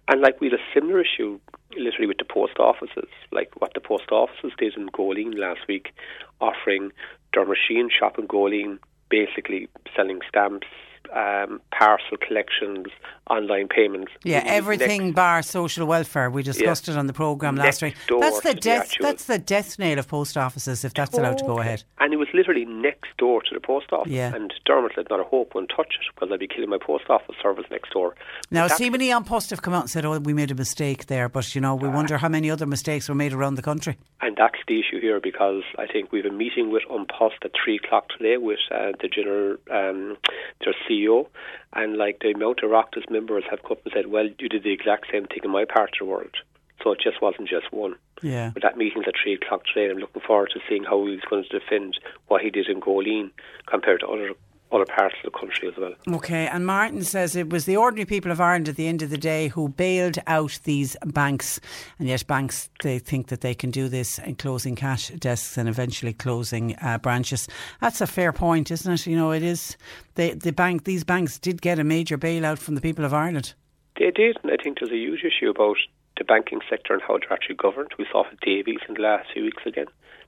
And like we had a similar issue literally with the post offices, like what the post offices did in Goleen last week, offering their machine shop in Goleen, basically selling stamps, um, parcel collections, online payments. Yeah, everything next, bar social welfare. We discussed yeah, it on the programme last week. That's the death. The that's the death nail of post offices, if that's allowed to go ahead. And it was literally next door to the post office. Yeah. And Dermot said, "Not a hope, won't touch it because I'd be killing my post office service next door." Now, see, many on post have come out and said, "Oh, we made a mistake there," but you know, we uh, wonder how many other mistakes were made around the country. And that's the issue here because I think we have a meeting with An Post at three o'clock today with uh, the general, um, their CEO, and like the amount of Oireachtas members have come and said, well, you did the exact same thing in my part of the world. So it just wasn't just one. Yeah. But that meeting's at three o'clock today. I'm looking forward to seeing how he's going to defend what he did in Goleen compared to other other parts of the country as well. Okay, and Martin says it was the ordinary people of Ireland at the end of the day who bailed out these banks, and yet banks they think that they can do this in closing cash desks and eventually closing uh, branches. That's a fair point, isn't it? You know, it is. the the bank these banks did get a major bailout from the people of Ireland. They did, and I think there's a huge issue about the banking sector and how they're actually governed. We saw it Davy's in the last few weeks again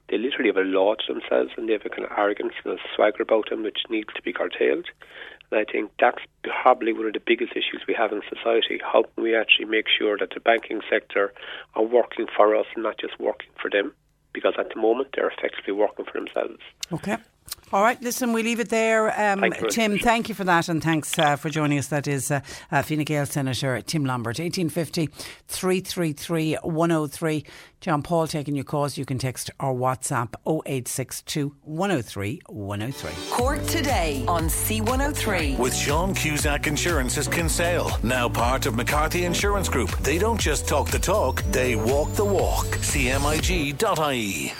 they literally have a law to themselves and they have a kind of arrogance and a swagger about them which needs to be curtailed. And I think that's probably one of the biggest issues we have in society. How can we actually make sure that the banking sector are working for us and not just working for them? Because at the moment they're effectively working for themselves. Okay. All right, listen, we leave it there. Um, thank Tim, thank you for that and thanks uh, for joining us. That is uh, uh, Fine Gael Senator Tim Lombard, 1850 333 103. John Paul taking your calls. You can text or WhatsApp 0862 103 103. Cork today on C103. With Sean Cusack Insurance's Kinsale, now part of McCarthy Insurance Group. They don't just talk the talk, they walk the walk. CMIG.ie.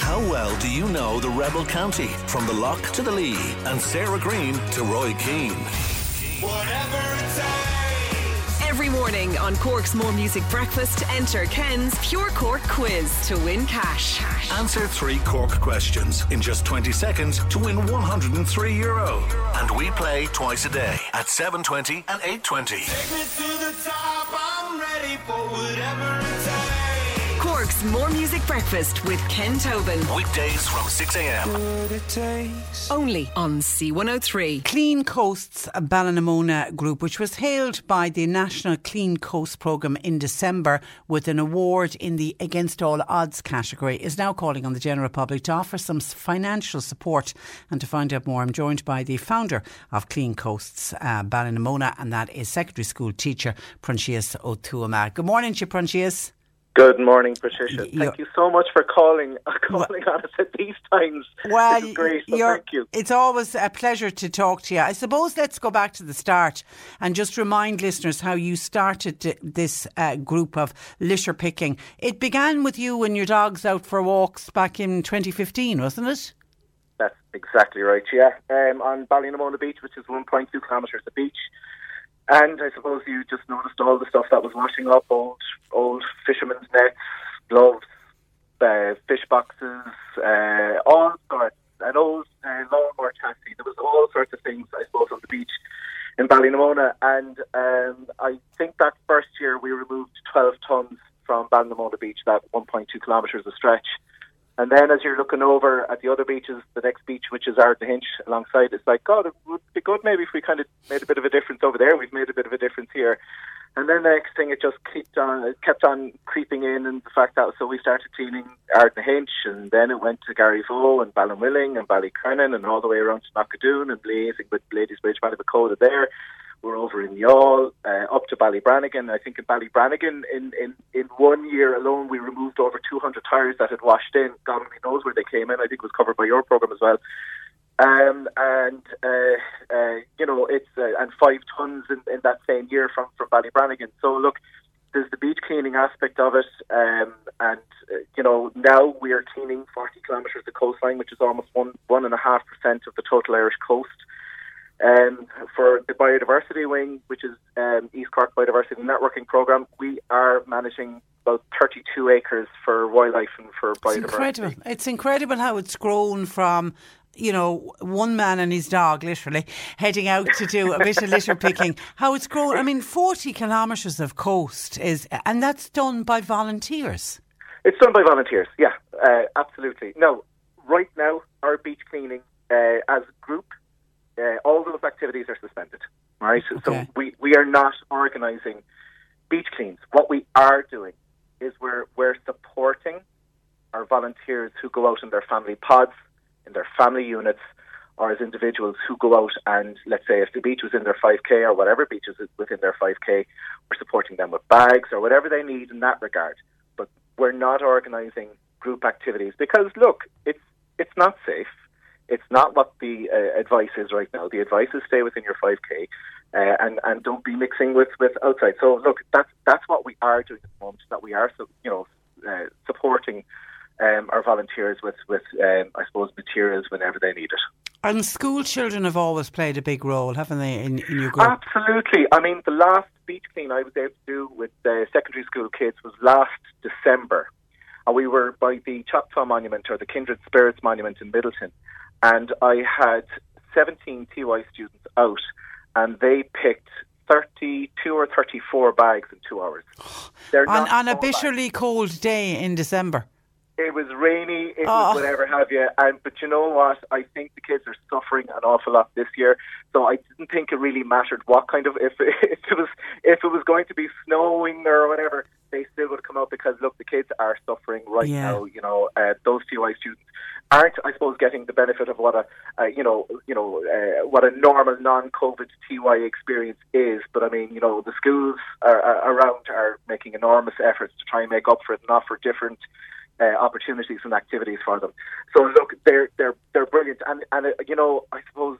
How well do you know the Rebel County? From the Lough to the Lee and Sarah Greene to Roy Keane. Every morning on Cork's More Music Breakfast, enter Ken's Pure Cork quiz to win cash. Answer three Cork questions in just 20 seconds to win 103 euro. And we play twice a day at 7.20 and 8.20. Cork's More Music Breakfast with Ken Tobin. Weekdays from 6 a.m. Only on C103. Clean Coasts Ballynamona Group, which was hailed by the National Clean Coast Programme in December with an award in the Against All Odds category, is now calling on the general public to offer some financial support. And to find out more, I'm joined by the founder of Clean Coasts uh, Ballynamona, and that is secondary school teacher Proinsias O'Tuama. Good morning to you, Proinsias. Good morning, Patricia. Thank you so much for calling calling on us at these times. Well, great. So you're- thank you. It's always a pleasure to talk to you. I suppose let's go back to the start and just remind listeners how you started this uh, group of litter picking. It began with you and your dogs out for walks back in 2015, wasn't it? That's exactly right. Yeah, um, on Ballynamona Beach, which is 1.2 kilometres of beach, and I suppose you just noticed all the stuff that was washing up old old fishermen's nets, gloves, uh, fish boxes, uh, all sorts, an old uh, lawnmower chassis. There was all sorts of things, I suppose, on the beach in Ballynamona, and um, I think that first year we removed 12 tons from Ballynamona Beach, that 1.2 kilometres of stretch. And then as you're looking over at the other beaches, the next beach, which is Ardnahinch alongside, it's like, God, it would be good maybe if we kind of made a bit of a difference over there. We've made a bit of a difference here. And then the next thing, it just kept on, it kept on creeping in, and the fact that so we started cleaning Ardnahinch, and then it went to Garryvoe and Ballinwilling and Ballycrennan, and all the way around to Knockadoon and liaising with Ladies Bridge, Ballymacoda there. We're over in Youghal, uh, up to Ballybrannigan. I think in Ballybrannigan, in, in, in one year alone, we removed over 200 tyres that had washed in. God only knows where they came in. I think it was covered by your programme as well. Um, and uh, uh, you know it's uh, and five tons in, in that same year from from Ballybrannigan. So look, there's the beach cleaning aspect of it, um, and uh, you know now we are cleaning 40 kilometres of coastline, which is almost one one and a half percent of the total Irish coast. Um, for the biodiversity wing, which is um, East Cork Biodiversity Networking Programme, we are managing about 32 acres for wildlife and for It's biodiversity. incredible. It's incredible how it's grown from. You know, one man and his dog, literally, heading out to do a bit of litter picking. How it's grown. I mean, 40 kilometres of coast is, and that's done by volunteers. It's done by volunteers, yeah, uh, absolutely. No, right now, our beach cleaning uh, as a group, uh, all those activities are suspended, right? So we, we are not organising beach cleans. What we are doing is we're, we're supporting our volunteers who go out in their family pods, in their family units, or as individuals who go out and, let's say, if the beach was in their 5K or whatever beach is within their 5K, we're supporting them with bags or whatever they need in that regard. But we're not organising group activities because, look, it's it's not safe. It's not what the uh, advice is right now. The advice is stay within your 5K uh, and and don't be mixing with, with outside. So look, that's that's what we are doing at the moment. That we are, so, you know, uh, supporting um, our volunteers with with um, I suppose materials whenever they need it. And school children have always played a big role, haven't they, in, in your group? Absolutely. I mean, the last beach clean I was able to do with the secondary school kids was last December. And we were by the Choctaw Monument or the Kindred Spirits Monument in Midleton. And I had 17 TY students out, and they picked 32 or 34 bags in two hours. They're on, on a small bags. bitterly cold day in December. It was rainy. It Oh. was whatever have you. And but you know what? I think the kids are suffering an awful lot this year. So I didn't think it really mattered what kind of if if it was if it was going to be snowing or whatever, they still would come out because look, the kids are suffering right Yeah. now. You know, uh, those TY students aren't, I suppose, getting the benefit of what a uh, you know you know uh, what a normal non-COVID TY experience is. But I mean, you know, the schools are, are around are making enormous efforts to try and make up for it and offer different uh, opportunities and activities for them. So look, they're they're they're brilliant, and and uh, you know I suppose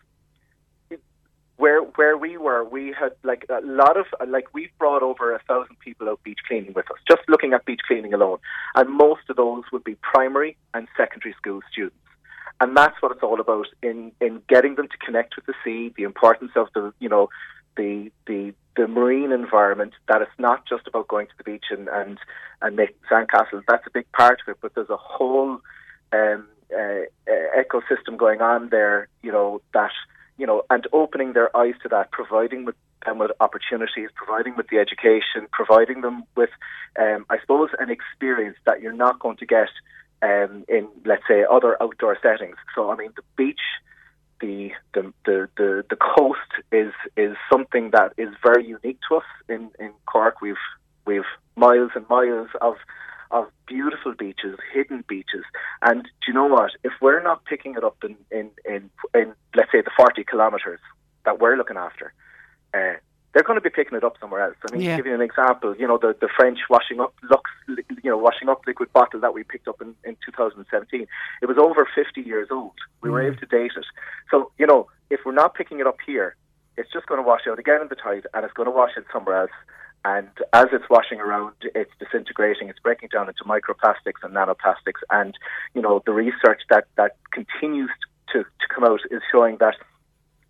where where we were, we had like a lot of like we've brought over a thousand people out beach cleaning with us, just looking at beach cleaning alone, and most of those would be primary and secondary school students. And that's what it's all about in, in getting them to connect with the sea, the importance of the you know the the the marine environment. That it's not just about going to the beach and and and making sandcastles. That's a big part of it, but there's a whole um, uh, uh, ecosystem going on there. You know that you know, and opening their eyes to that, providing with them with opportunities, providing with the education, providing them with, um, I suppose, an experience that you're not going to get um, in, let's say, other outdoor settings. So, I mean, the beach, the the the the, the coast is is something that is very unique to us in in Cork. We've we've miles and miles of of beautiful beaches, hidden beaches. And do you know what? If we're not picking it up in, in, in, in let's say, the 40 kilometres that we're looking after, uh, they're going to be picking it up somewhere else. I mean, Yeah. to give you an example, you know, the, the French washing up Lux, you know, washing up liquid bottle that we picked up in, in 2017, it was over 50 years old. We were Mm. able to date it. So, you know, if we're not picking it up here, it's just going to wash out again in the tide and it's going to wash it somewhere else. And as it's washing around, it's disintegrating, it's breaking down into microplastics and nanoplastics. And, you know, the research that, that continues to, to come out is showing that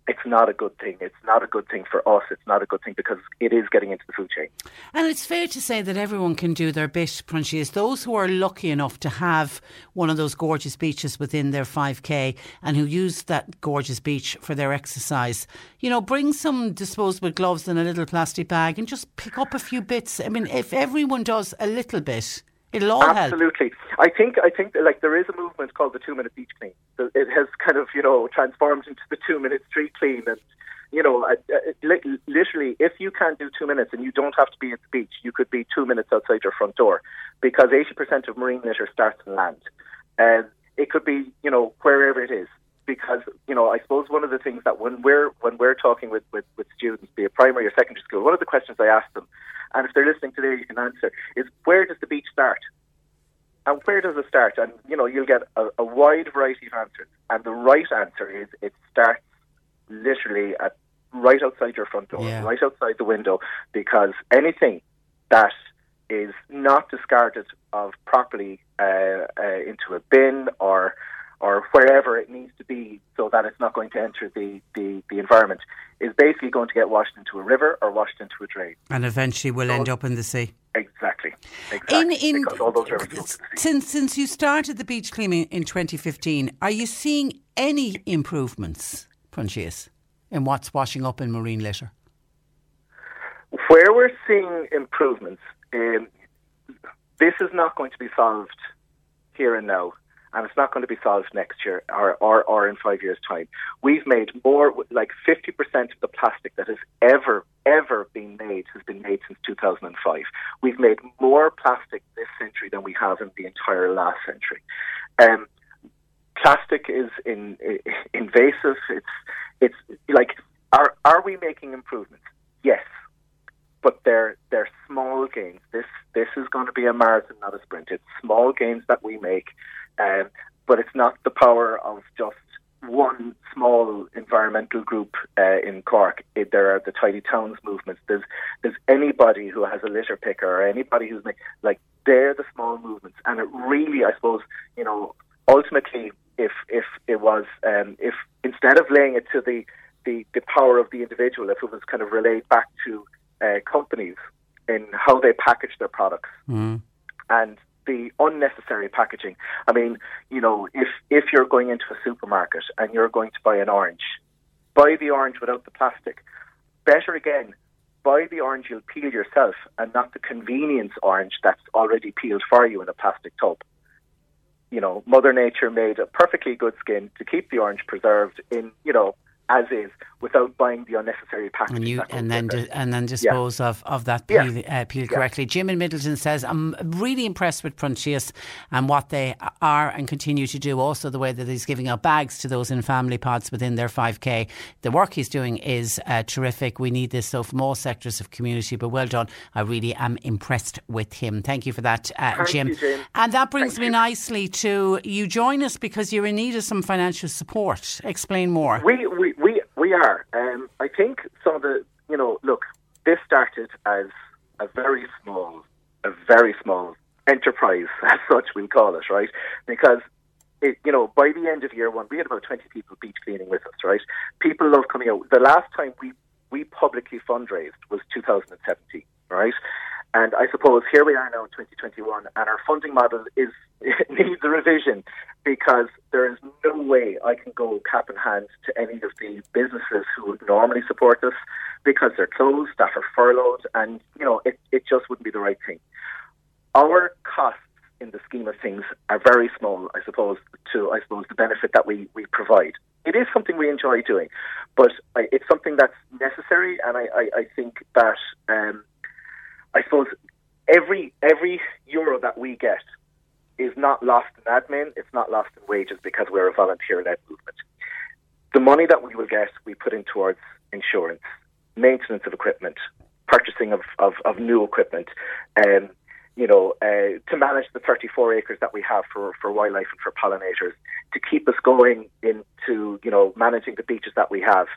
it's not a good thing. It's not a good thing for us. It's not a good thing because it is getting into the food chain. And it's fair to say that everyone can do their bit, Proinsias. Those who are lucky enough to have one of those gorgeous beaches within their 5K and who use that gorgeous beach for their exercise, you know, bring some disposable gloves and a little plastic bag and just pick up a few bits. I mean, if everyone does a little bit, it'll all help. Absolutely. I think I think like there is a movement called the two minute beach clean. It has kind of you know transformed into the two minute street clean, and you know literally, if you can't do two minutes and you don't have to be at the beach, you could be two minutes outside your front door, because eighty percent of marine litter starts in land, and it could be you know wherever it is. Because you know, I suppose one of the things that when we're when we're talking with, with, with students, be it primary or secondary school, one of the questions I ask them, and if they're listening today, you can answer, is where does the beach start? And where does it start? And you know, you'll get a, a wide variety of answers. And the right answer is it starts literally at right outside your front door, Yeah. right outside the window, because anything that is not discarded of properly uh, uh, into a bin or or wherever it needs to be so that it's not going to enter the, the, the environment is basically going to get washed into a river or washed into a drain. And eventually will end up in the sea. Exactly. Exactly. In, in because all those rivers go to the sea. since since you started the beach cleaning in 2015, are you seeing any improvements, Proinsias, in what's washing up in marine litter? Where we're seeing improvements, um, this is not going to be solved here and now, and it's not going to be solved next year or, or, or in five years' time. We've made more, like 50% of the plastic that has ever, ever been made has been made since 2005. We've made more plastic this century than we have in the entire last century. Um, plastic is in, invasive. It's, it's like, are, are we making improvements? Yes but they're they're small gains. This this is going to be a marathon, not a sprint. It's small gains that we make, um, but it's not the power of just one small environmental group uh, in Cork. It, there are the tidy towns movements. There's there's anybody who has a litter picker or anybody who's make, like they're the small movements, and it really, I suppose, you know, ultimately, if if it was um, if instead of laying it to the the, the power of the individual, if it was kind of relayed back to uh, companies in how they package their products and the unnecessary packaging. I mean, you know, if if you're going into a supermarket and you're going to buy an orange, buy the orange without the plastic. Better again, buy the orange you'll peel yourself and not the convenience orange that's already peeled for you in a plastic tub. You know, Mother Nature made a perfectly good skin to keep the orange preserved in, you know, as is without buying the unnecessary packaging. And you and then di- and then dispose of, of that Yeah. peel, uh, peel correctly. Jim in Midleton says, I'm really impressed with Proinsias and what they are and continue to do. Also, the way that he's giving out bags to those in family pods within their 5K. The work he's doing is uh, terrific. We need this so from all sectors of community, but well done. I really am impressed with him. Thank you for that, uh, Thank Jim. you, Jim. And that brings me nicely to you join us because you're in need of some financial support. Explain more. We, we, we, we are. Um, I think some of the, you know, look, this started as a very small, a very small enterprise, as such we'll call it, right? Because, it, you know, by the end of year one, we had about 20 people beach cleaning with us, right? People love coming out. The last time we, we publicly fundraised was 2017, right? And I suppose here we are now in 2021, and our funding model is needs a revision because there is no way I can go cap in hand to any of the businesses who would normally support us because they're closed, staff are furloughed, and you know it, it just wouldn't be the right thing. Our costs in the scheme of things are very small, I suppose, to I suppose the benefit that we, we provide. It is something we enjoy doing, but I, it's something that's necessary, and I, I, I think that um, I suppose every every euro that we get is not lost in admin, it's not lost in wages because we're a volunteer led movement. The money that we will get, we put in towards insurance. maintenance of equipment, purchasing of, of, of new equipment, um, you know, uh, to manage the 34 acres that we have for, for wildlife and for pollinators, to keep us going into, you know, managing the beaches that we have.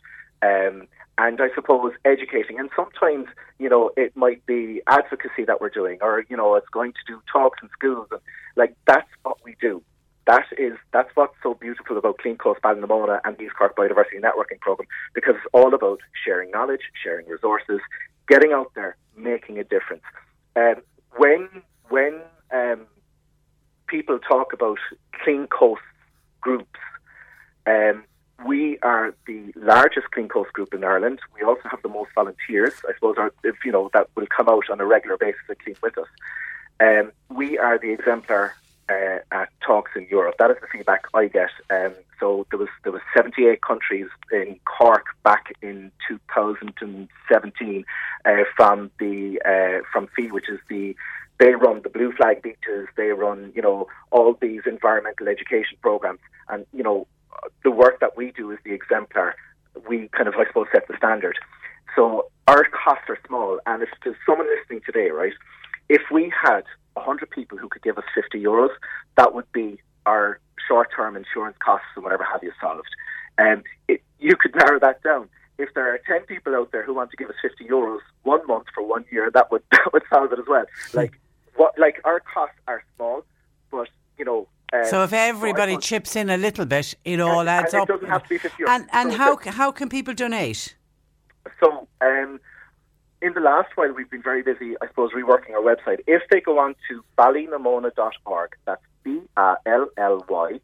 Um, and I suppose educating. And sometimes, you know, it might be advocacy that we're doing, or you know, it's going to do talks in schools, and like that's what we do. That is that's what's so beautiful about Clean Coast Ballynamona and East Cork Biodiversity Networking Program, because it's all about sharing knowledge, sharing resources, getting out there, making a difference. Um, when when um, people talk about clean coast groups. Um, we are the largest clean coast group in Ireland. We also have the most volunteers. I suppose, our, if you know, that will come out on a regular basis and clean with us. Um, we are the exemplar uh, at talks in Europe. That is the feedback I get. Um, so there was there was 78 countries in Cork back in 2017 uh, from the uh, from FEE, which is the they run the blue flag beaches. They run you know all these environmental education programs, and you know the work that we do is the exemplar. We kind of, I suppose, set the standard. So our costs are small, and if there's someone listening today, right, if we had 100 people who could give us 50 euros, that would be our short-term insurance costs and whatever have you solved. And um, it, you could narrow that down. If there are 10 people out there who want to give us 50 euros one month for one year, that would that would solve it as well. Like what, like our costs are small, but you know um, so if everybody chips in a little bit, it all adds up. It doesn't have to be 50 And, and so how, how can people donate? So um, in the last while, we've been very busy, I suppose, reworking our website. If they go on to ballynamona.org, that's B-A-L-L-Y-N-A-M-O-N-A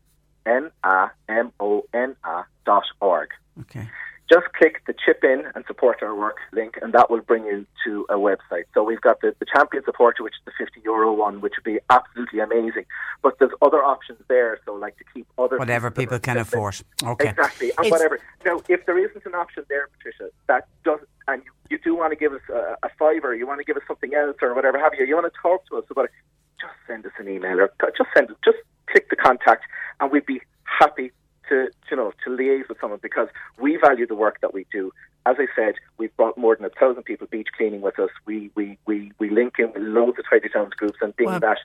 dot org. Okay just click the chip in and support our work link, and that will bring you to a website. So we've got the, the champion supporter, which is the 50 euro one, which would be absolutely amazing. But there's other options there, so like to keep other whatever people, can afford. Okay, exactly, and it's whatever. Now, if there isn't an option there, Patricia, that does, and you, you do want to give us a, a fiver, you want to give us something else, or whatever have you, you want to talk to us about it, just send us an email or just send it. Just click the contact, and we'd be happy to you know to liaise with someone because we value the work that we do. As I said, we've brought more than a thousand people beach cleaning with us. We we, we, we link in with loads of tidy towns groups and being well, that,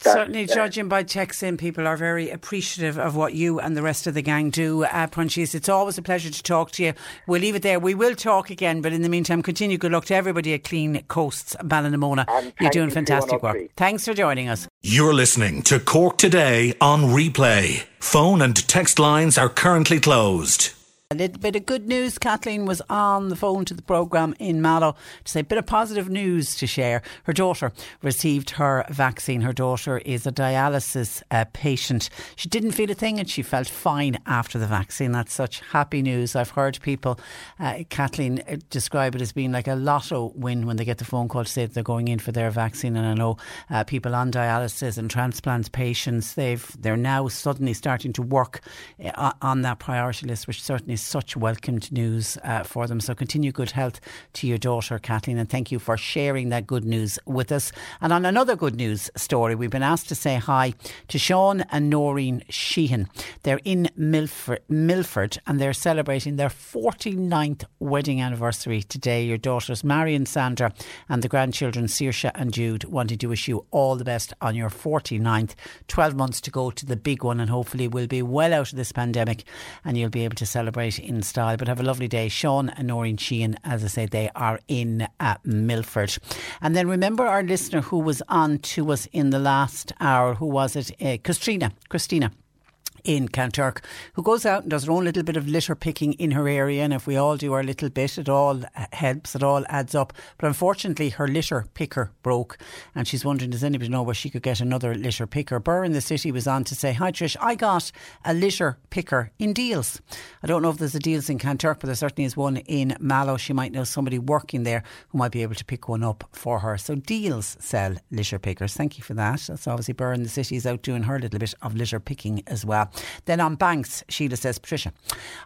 that, certainly uh, judging by checks in, people are very appreciative of what you and the rest of the gang do. Uh, Proinsias, it's always a pleasure to talk to you. We'll leave it there. We will talk again, but in the meantime, continue. Good luck to everybody at Clean Coasts Ballynamona. You're doing fantastic work. Thanks for joining us. You're listening to Cork Today on replay. Phone and text lines are currently closed. A little bit of good news. Kathleen was on the phone to the programme in Mallow to say a bit of positive news to share. Her daughter received her vaccine. Her daughter is a dialysis uh, patient. She didn't feel a thing and she felt fine after the vaccine. That's such happy news. I've heard people, uh, Kathleen, uh, describe it as being like a lotto win when they get the phone call to say they're going in for their vaccine. And I know uh, people on dialysis and transplant patients, they've, they're now suddenly starting to work uh, on that priority list, which certainly is such welcomed news uh, for them. So continue good health to your daughter, Kathleen, and thank you for sharing that good news with us. And on another good news story, we've been asked to say hi to Sean and Noreen Sheehan. They're in Milford, Milford and they're celebrating their 49th wedding anniversary today. Your daughters, Marion, Sandra, and the grandchildren, Saoirse and Jude, wanted to wish you all the best on your 49th. 12 months to go to the big one, and hopefully we'll be well out of this pandemic and you'll be able to celebrate in style. But have a lovely day. Sean and Noreen Sheehan, as I say, they are in at Milford. And then remember our listener who was on to us in the last hour. Who was it? Uh, Christina. Christina in Kanturk, who goes out and does her own little bit of litter picking in her area. And if we all do our little bit, it all helps, it all adds up. But unfortunately, her litter picker broke, and she's wondering does anybody know where she could get another litter picker? Burr in the city was on to say, Hi Trish, I got a litter picker in Dealz. I don't know if there's a Dealz in Kanturk, but there certainly is one in Mallow. She might know somebody working there who might be able to pick one up for her. So Dealz sell litter pickers. Thank you for that. That's obviously Burr in the city is out doing her little bit of litter picking as well. Then on banks, Sheila says, Patricia,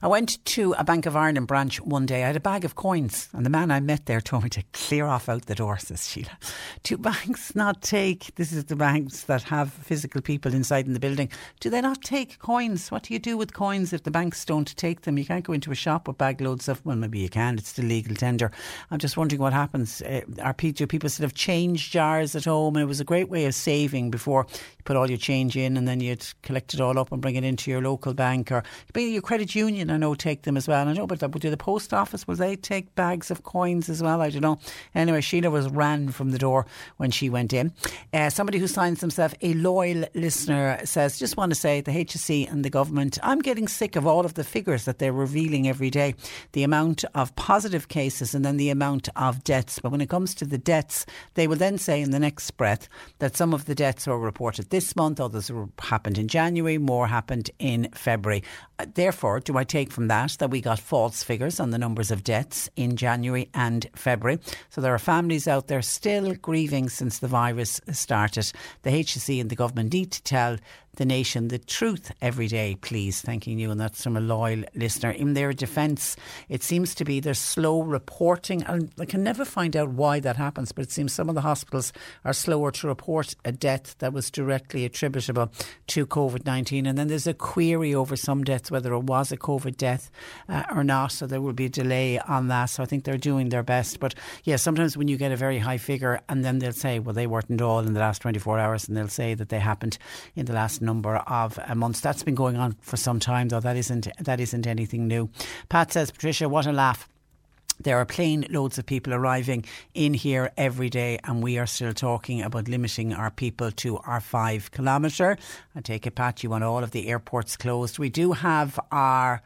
I went to a Bank of Ireland branch one day. I had a bag of coins, and the man I met there told me to clear off out the door, says Sheila. Do banks not take, this is the banks that have physical people inside in the building, do they not take coins? What do you do with coins if the banks don't take them? You can't go into a shop with bag loads of, well, maybe you can, it's still legal tender. I'm just wondering what happens. Uh, are people, people sort of change jars at home? And it was a great way of saving before you put all your change in and then you'd collect it all up and bring it into your local bank or your credit union, I know, take them as well. I know, but do the post office, will they take bags of coins as well? I don't know. Anyway, Sheila was ran from the door when she went in. Uh, somebody who signs himself a loyal listener says, just want to say the HSE and the government, I'm getting sick of all of the figures that they're revealing every day. The amount of positive cases and then the amount of deaths. But when it comes to the deaths, they will then say in the next breath that some of the deaths were reported this month, others happened in January, more happened in February. Uh, therefore, do I take from that that we got false figures on the numbers of deaths in January and February? So there are families out there still grieving since the virus started. The HSE and the government need to tell the nation the truth every day, please. Thanking you. And that's from a loyal listener. In their defence, it seems to be there's slow reporting. And I can never find out why that happens, but it seems some of the hospitals are slower to report a death that was directly attributable to COVID 19. And then there's a query over some deaths, whether it was a COVID death uh, or not. So there will be a delay on that. So I think they're doing their best. But yeah, sometimes when you get a very high figure and then they'll say, well, they weren't all in the last 24 hours, and they'll say that they happened in the last number of uh, months. That's been going on for some time, though. That isn't that isn't anything new. Pat says, Patricia, what a laugh. There are plane loads of people arriving in here every day, and we are still talking about limiting our people to our five kilometre. I take it, Pat, you want all of the airports closed. We do have our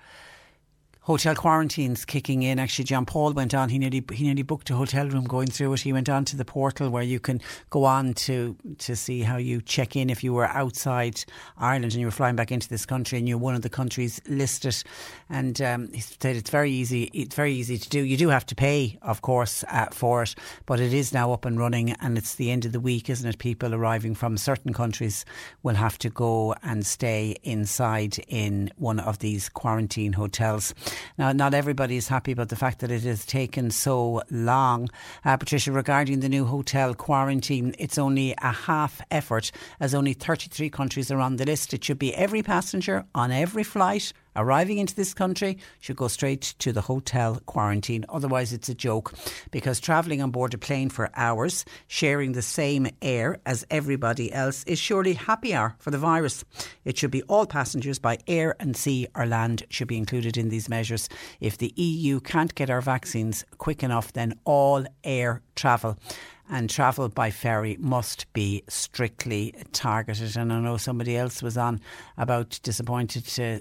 hotel quarantines kicking in. Actually, John Paul went on. He nearly he nearly booked a hotel room going through it. He went on to the portal where you can go on to to see how you check in if you were outside Ireland and you were flying back into this country and you're one of the countries listed. And um, he said it's very easy. It's very easy to do. You do have to pay, of course, uh, for it, but it is now up and running. And it's the end of the week, isn't it? People arriving from certain countries will have to go and stay inside in one of these quarantine hotels. Now, not everybody is happy about the fact that it has taken so long. Uh, Patricia, regarding the new hotel quarantine, it's only a half effort as only 33 countries are on the list. It should be every passenger on every flight arriving into this country should go straight to the hotel quarantine. Otherwise, it's a joke because travelling on board a plane for hours, sharing the same air as everybody else, is surely happy hour for the virus. It should be all passengers by air and sea or land should be included in these measures. If the EU can't get our vaccines quick enough, then all air travel and travel by ferry must be strictly targeted. And I know somebody else was on about disappointed, to,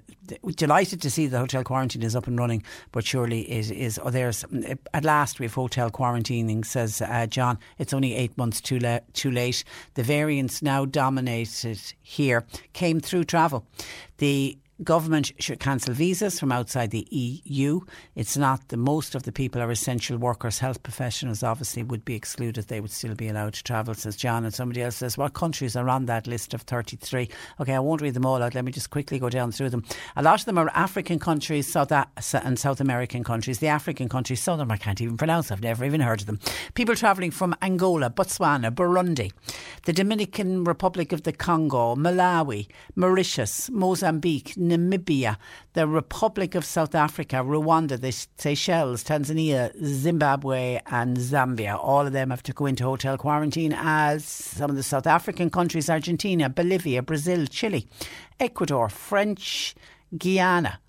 delighted to see the hotel quarantine is up and running, but surely it is. Oh, there's at last we have hotel quarantining, says uh, John. It's only eight months too, la- too late. The variants now dominated here came through travel. The Government should cancel visas from outside the EU. It's not the most of the people are essential workers. Health professionals obviously would be excluded. They would still be allowed to travel, says John. And somebody else says, What countries are on that list of 33? Okay, I won't read them all out. Let me just quickly go down through them. A lot of them are African countries South and South American countries. The African countries, some of them I can't even pronounce. I've never even heard of them. People travelling from Angola, Botswana, Burundi, the Dominican Republic of the Congo, Malawi, Mauritius, Mozambique, Namibia, the Republic of South Africa, Rwanda, the Seychelles, Tanzania, Zimbabwe, and Zambia. All of them have to go into hotel quarantine, as some of the South African countries Argentina, Bolivia, Brazil, Chile, Ecuador, French Guiana,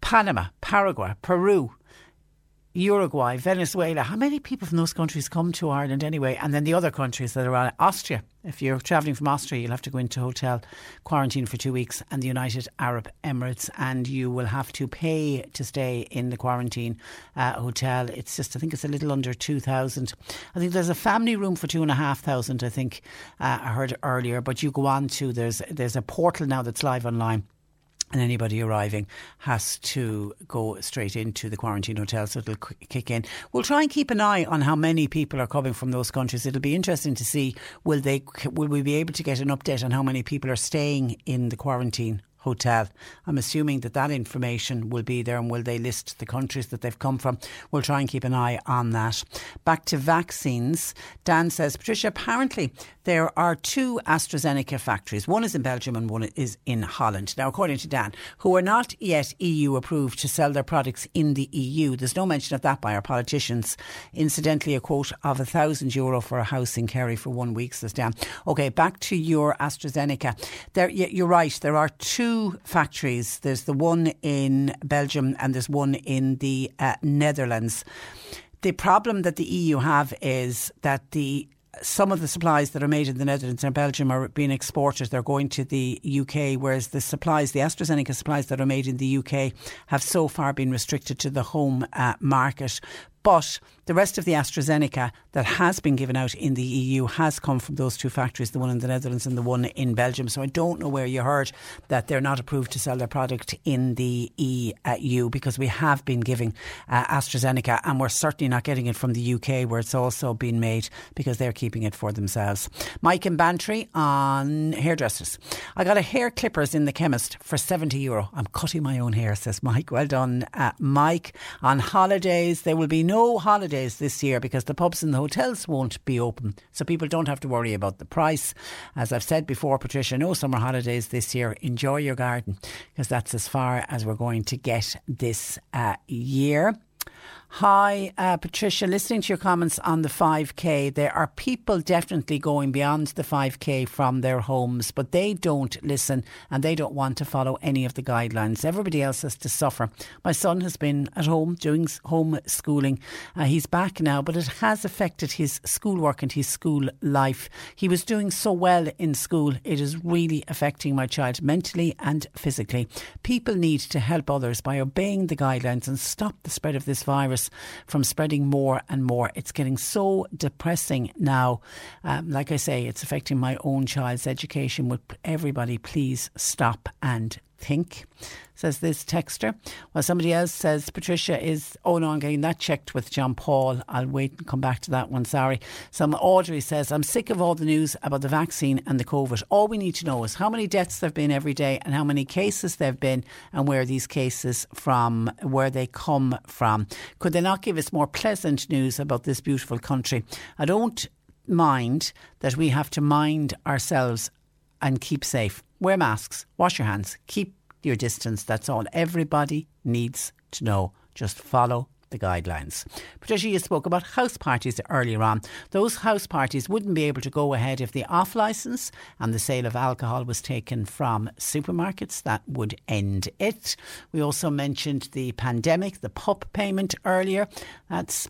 Panama, Paraguay, Peru, Uruguay, Venezuela. How many people from those countries come to Ireland anyway? And then the other countries that are on Austria. If you're travelling from Austria, you'll have to go into hotel quarantine for two weeks, and the United Arab Emirates, and you will have to pay to stay in the quarantine uh, hotel. It's just, I think it's a little under two thousand. I think there's a family room for two and a half thousand. I think uh, I heard earlier, but you go on to there's there's a portal now that's live online and anybody arriving has to go straight into the quarantine hotel, so it'll kick in. We'll try and keep an eye on how many people are coming from those countries. It'll be interesting to see will they will we be able to get an update on how many people are staying in the quarantine hotel. I'm assuming that that information will be there and will they list the countries that they've come from? We'll try and keep an eye on that. Back to vaccines. Dan says, Patricia, apparently there are two AstraZeneca factories. One is in Belgium and one is in Holland. Now, according to Dan, who are not yet EU approved to sell their products in the EU. There's no mention of that by our politicians. Incidentally, a quote of a thousand euro for a house in Kerry for one week, says Dan. Okay, back to your AstraZeneca. There, you're right. There are two factories. There's the one in Belgium and there's one in the uh, Netherlands. The problem that the EU have is that the some of the supplies that are made in the Netherlands and Belgium are being exported. They're going to the UK, whereas the supplies, the AstraZeneca supplies that are made in the UK, have so far been restricted to the home uh, market. But the rest of the AstraZeneca that has been given out in the EU has come from those two factories, the one in the Netherlands and the one in Belgium. So I don't know where you heard that they're not approved to sell their product in the EU because we have been giving uh, AstraZeneca and we're certainly not getting it from the UK where it's also been made because they're keeping it for themselves. Mike and Bantry on hairdressers. I got a hair clippers in the chemist for 70 euro. I'm cutting my own hair, says Mike. Well done, uh, Mike. On holidays, there will be no no holidays this year because the pubs and the hotels won't be open. So people don't have to worry about the price. As I've said before, Patricia, no summer holidays this year. Enjoy your garden because that's as far as we're going to get this uh, year. Hi, uh, Patricia. Listening to your comments on the 5K, there are people definitely going beyond the 5K from their homes, but they don't listen and they don't want to follow any of the guidelines. Everybody else has to suffer. My son has been at home doing home schooling. Uh, he's back now, but it has affected his schoolwork and his school life. He was doing so well in school. It is really affecting my child mentally and physically. People need to help others by obeying the guidelines and stop the spread of this virus from spreading more and more. It's getting so depressing now. Um, like I say, it's affecting my own child's education. Would everybody please stop and think, says this texter. Well, somebody else says Patricia is, oh no, I'm getting that checked with John Paul. I'll wait and come back to that one, sorry. Some Audrey says, I'm sick of all the news about the vaccine and the COVID. All we need to know is how many deaths there have been every day and how many cases there have been and where these cases from, where they come from. Could they not give us more pleasant news about this beautiful country? I don't mind that we have to mind ourselves and keep safe. Wear masks, wash your hands, keep your distance. That's all. Everybody needs to know. Just follow the guidelines. Patricia, you spoke about house parties earlier on. Those house parties wouldn't be able to go ahead if the off licence and the sale of alcohol was taken from supermarkets. That would end it. We also mentioned the pandemic, the PUP payment earlier. That's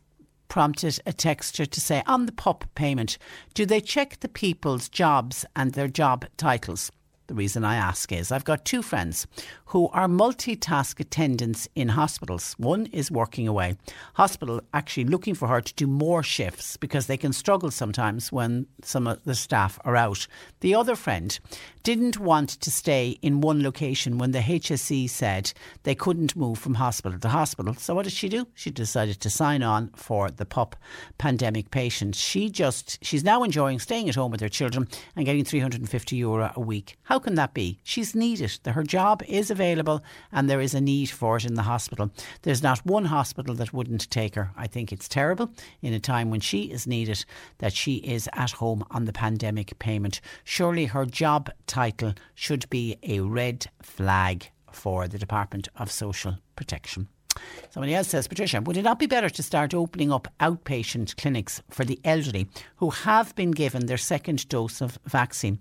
prompted a texter to say on the PUP payment, do they check the people's jobs and their job titles? The reason I ask is I've got two friends who are multitask attendants in hospitals. One is working away. Hospital actually looking for her to do more shifts because they can struggle sometimes when some of the staff are out. The other friend didn't want to stay in one location when the HSE said they couldn't move from hospital to hospital. So what did she do? She decided to sign on for the PUP pandemic patient. She just she's now enjoying staying at home with her children and getting 350 euro a week. How can that be? She's needed. Her job is available and there is a need for it in the hospital. There's not one hospital that wouldn't take her. I think it's terrible in a time when she is needed that she is at home on the pandemic payment. Surely her job title should be a red flag for the Department of Social Protection. Somebody else says, Patricia, would it not be better to start opening up outpatient clinics for the elderly who have been given their second dose of vaccine?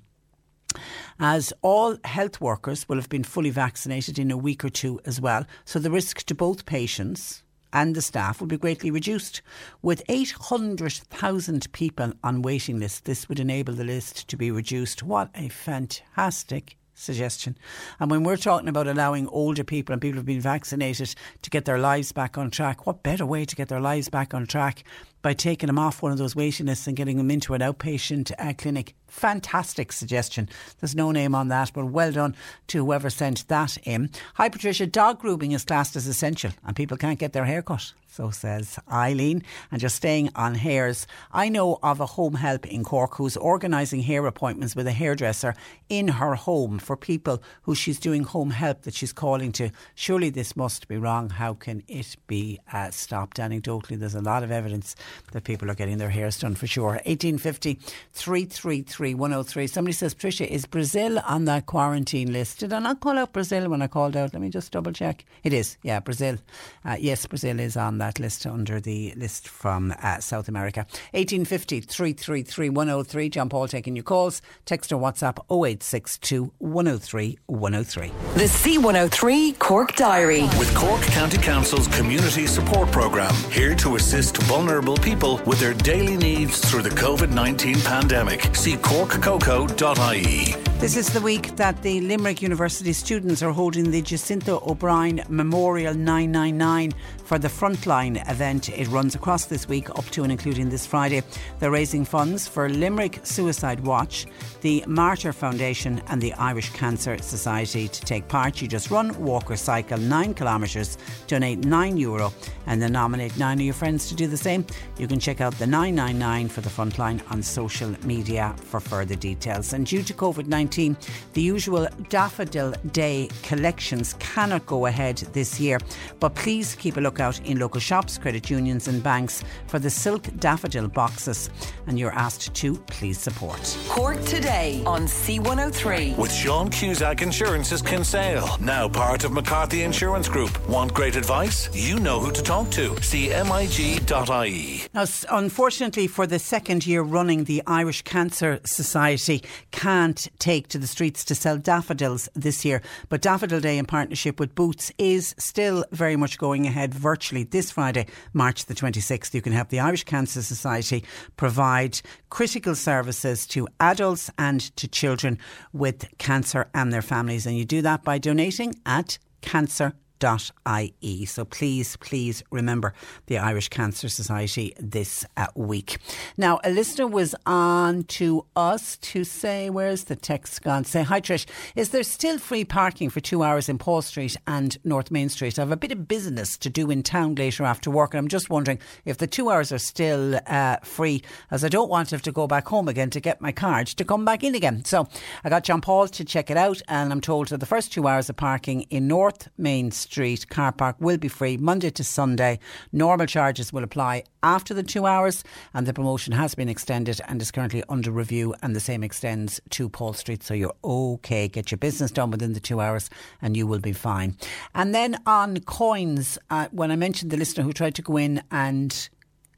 As all health workers will have been fully vaccinated in a week or two as well. So the risk to both patients and the staff will be greatly reduced. With 800,000 people on waiting lists, this would enable the list to be reduced. What a fantastic suggestion. And when we're talking about allowing older people and people who've been vaccinated to get their lives back on track, what better way to get their lives back on track by taking them off one of those waiting lists and getting them into an outpatient uh, clinic. Fantastic suggestion. There's no name on that, but well done to whoever sent that in. Hi, Patricia. Dog grooming is classed as essential, and people can't get their hair cut. So says Eileen. And just staying on hairs, I know of a home help in Cork who's organising hair appointments with a hairdresser in her home for people who she's doing home help that she's calling to. Surely this must be wrong. How can it be uh, stopped? Anecdotally, there's a lot of evidence that people are getting their hairs done for sure. 1850 333 103. Somebody says, Patricia, is Brazil on that quarantine list? Did I not call out Brazil when I called out? Let me just double check. It is, yeah, Brazil. Uh, yes, Brazil is on that list under the list from uh, South America. 1850 333 103. John Paul taking your calls. Text or WhatsApp 0862 103 103. The C103 Cork Diary. With Cork County Council's Community Support Programme, here to assist vulnerable people with their daily needs through the COVID 19 pandemic. See corkcoco.ie. This is the week that the Limerick University students are holding the Jacinta O'Brien Memorial 999 for the Frontline event. It runs across this week up to and including this Friday. They're raising funds for Limerick Suicide Watch, the Mater Foundation, and the Irish Cancer Society. To take part, you just run, walk, or cycle nine kilometres, donate nine euro, and then nominate nine of your friends to do the same. You can check out the 999 for the Frontline on social media for further details. And due to COVID 19, the usual Daffodil Day collections cannot go ahead this year. But please keep a lookout in local shops, credit unions, and banks for the silk daffodil boxes. And you're asked to please support. Cork today on C103. With Sean Cusack Insurance's Kinsale, now part of McCarthy Insurance Group. Want great advice? You know who to talk to. See MIG.ie. Now, unfortunately, for the second year running, the Irish Cancer Society can't take to the streets to sell daffodils this year. But Daffodil Day, in partnership with Boots, is still very much going ahead virtually this Friday, March the 26th. You can help the Irish Cancer Society provide critical services to adults and to children with cancer and their families. And you do that by donating at cancer ie. So please, please remember the Irish Cancer Society this uh, week. Now, a listener was on to us to say, where's the text gone? Say, hi Trish, is there still free parking for two hours in Paul Street and North Main Street? I have a bit of business to do in town later after work, and I'm just wondering if the two hours are still uh, free, as I don't want to have to go back home again to get my card to come back in again. So I got John Paul to check it out, and I'm told that the first two hours of parking in North Main Street Street car park will be free Monday to Sunday. Normal charges will apply after the two hours, and the promotion has been extended and is currently under review. And the same extends to Paul Street. So you're okay. Get your business done within the two hours, and you will be fine. And then on coins, uh, when I mentioned the listener who tried to go in and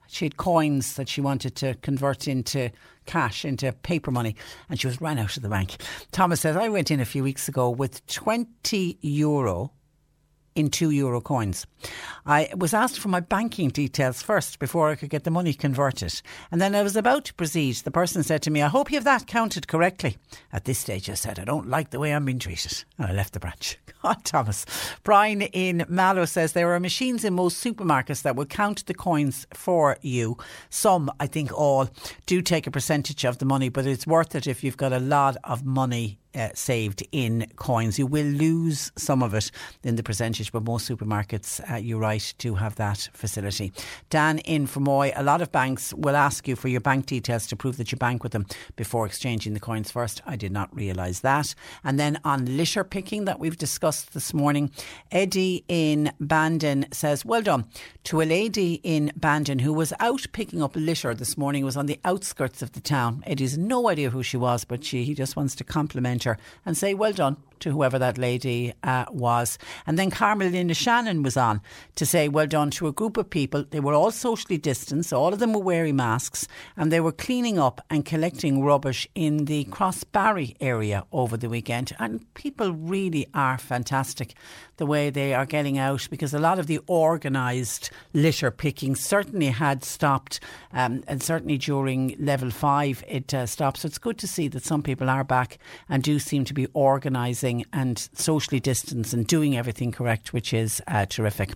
she had coins that she wanted to convert into cash, into paper money, and she was ran out of the bank. Thomas says, I went in a few weeks ago with 20 euro in two euro coins. I was asked for my banking details first before I could get the money converted. And then I was about to proceed. The person said to me, I hope you have that counted correctly. At this stage, I said, I don't like the way I'm being treated. And I left the branch. God, Thomas. Brian in Mallow says there are machines in most supermarkets that will count the coins for you. Some, I think all, do take a percentage of the money, but it's worth it if you've got a lot of money uh, saved in coins. You will lose some of it in the percentage, but most supermarkets, uh, you're right, do have that facility. Dan in Fermoy, a lot of banks will ask you for your bank details to prove that you bank with them before exchanging the coins first. I did not realise that. And then on litter picking that we've discussed this morning, Eddie in Bandon says, Well done to a lady in Bandon who was out picking up litter this morning, was on the outskirts of the town. Eddie's no idea who she was, but she, he just wants to compliment and say, Well done to whoever that lady uh, was. And then Carmelina Shannon was on to say, Well done to a group of people. They were all socially distanced, all of them were wearing masks, and they were cleaning up and collecting rubbish in the Crossbarry area over the weekend. And people really are fantastic the way they are getting out because a lot of the organised litter picking certainly had stopped, um, and certainly during level five it uh, stopped. So it's good to see that some people are back and do do seem to be organising and socially distanced and doing everything correct, which is uh, terrific.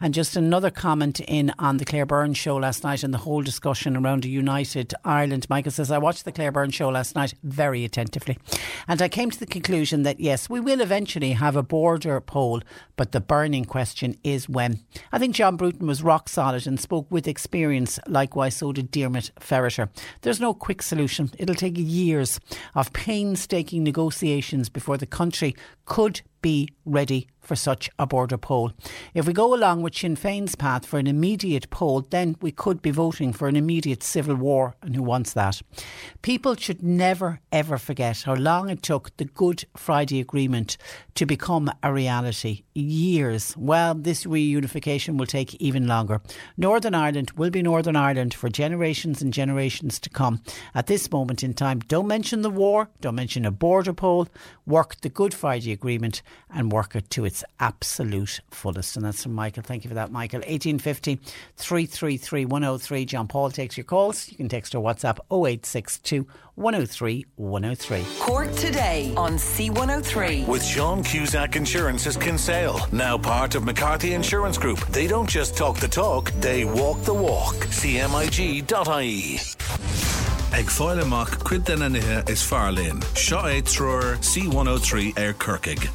And just another comment in on the Claire Byrne show last night and the whole discussion around a united Ireland. Michael says, I watched the Claire Byrne show last night very attentively. And I came to the conclusion that yes, we will eventually have a border poll, but the burning question is when. I think John Bruton was rock solid and spoke with experience. Likewise, so did Diarmaid Ferriter. There's no quick solution. It'll take years of painstaking negotiations before the country could be ready for such a border poll. If we go along with Sinn Féin's path for an immediate poll, then we could be voting for an immediate civil war, and who wants that? People should never ever forget how long it took the Good Friday Agreement to become a reality. Years. Well, this reunification will take even longer. Northern Ireland will be Northern Ireland for generations and generations to come. At this moment in time, don't mention the war, don't mention a border poll, work the Good Friday Agreement and work it to its absolute fullest. And that's from Michael. Thank you for that, Michael. 1850 333 103. John Paul takes your calls. You can text or WhatsApp 0862 103 103. Cork today on C103. With Sean Cusack Insurance's Kinsale, now part of McCarthy Insurance Group. They don't just talk the talk, they walk the walk. CMIG.ie. Ag fáil amach cuid denna nithe is fearlín. Seo é trúr C103 ar Kirkig.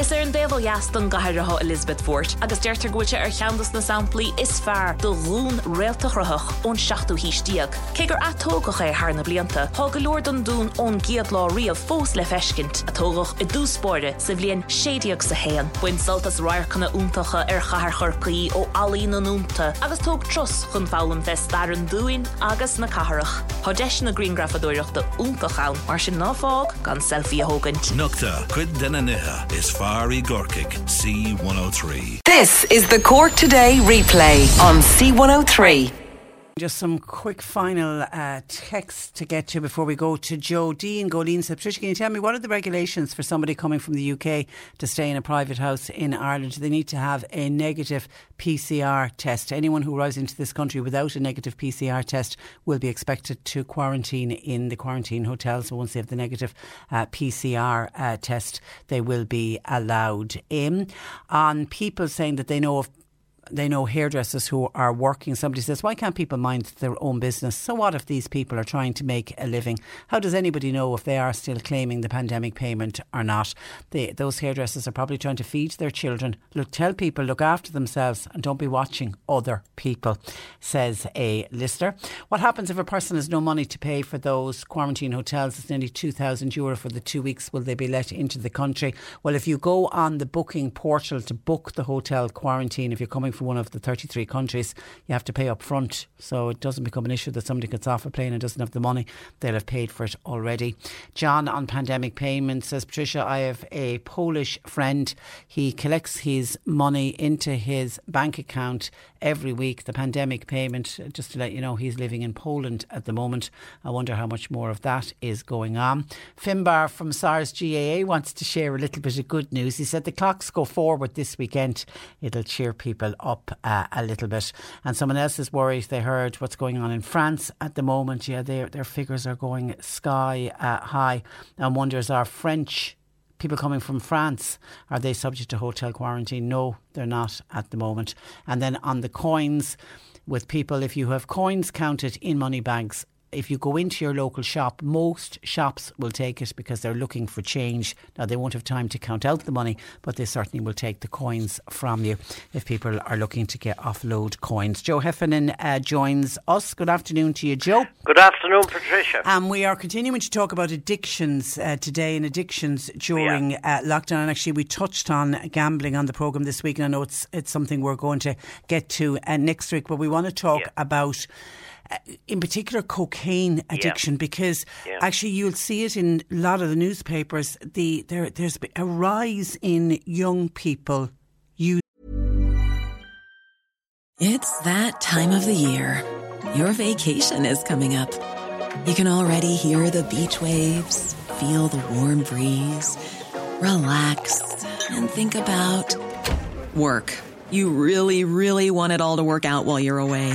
Is ar an déhheas don gaiiretha Elizabeth Fort agus deirtar gote ar cheandas na samplaí is fearr do rún réaltachrathach ón 16ú hístíag. Cé gur atógach é thna blianta, Tá go leor don dún ón giad lá riamh fós le feiscint atógach i dúspóide sa bblion séideag sa héan. Buin saltas raircanna úntacha ar chahar churcaí ó alína núnta agus tóg tros chun fálam fest dar an dúin agus na caharach. Tá deis na Greengrafadúireachta úntachán mar sin náfág gan selfie a hógant. Nukta cuid denna nithe is fear í C103. This is the Cork Today replay on C103. Just some quick final uh, text to get to before we go to Joe Dean. Golene said, Patricia, can you tell me what are the regulations for somebody coming from the UK to stay in a private house in Ireland? Do they need to have a negative PCR test? Anyone who arrives into this country without a negative PCR test will be expected to quarantine in the quarantine hotel. So once they have the negative uh, PCR uh, test, they will be allowed in. On people saying that they know of they know hairdressers who are working. Somebody says, why can't people mind their own business? So what if these people are trying to make a living? How does anybody know if they are still claiming the pandemic payment or not? They, those hairdressers are probably trying to feed their children. Look, tell people, look after themselves and don't be watching other people, says a listener. What happens if a person has no money to pay for those quarantine hotels? It's nearly 2,000 euro for the two weeks. Will they be let into the country? Well, if you go on the booking portal to book the hotel quarantine, if you're coming from one of the 33 countries, you have to pay up front. So it doesn't become an issue that somebody gets off a plane and doesn't have the money. They'll have paid for it already. John on pandemic payments says, Patricia, I have a Polish friend. He collects his money into his bank account every week. The pandemic payment, just to let you know, he's living in Poland at the moment. I wonder how much more of that is going on. Finbar from SARS GAA wants to share a little bit of good news. He said the clocks go forward this weekend. It'll cheer people up uh, a little bit. And someone else is worried. They heard what's going on in France at the moment. Yeah, their their figures are going sky uh, high. And wonders are French people coming from France, are they subject to hotel quarantine? No, they're not at the moment. And then on the coins, with people, if you have coins counted in money bags, if you go into your local shop, most shops will take it because they're looking for change. Now, they won't have time to count out the money, but they certainly will take the coins from you if people are looking to get offload coins. Joe Heffernan uh, joins us. Good afternoon to you, Joe. Good afternoon, Patricia. And we are continuing to talk about addictions uh, today and addictions during uh, lockdown. And actually, we touched on gambling on the programme this week, and I know it's, it's something we're going to get to uh, next week, but we want to talk Yeah. about in particular cocaine addiction because Yeah. actually you'll see it in a lot of the newspapers the there there's a rise in young people using It's that time of the year. Your vacation is coming up. You can already hear the beach waves, feel the warm breeze, relax, and think about work. You really, really want it all to work out while you're away.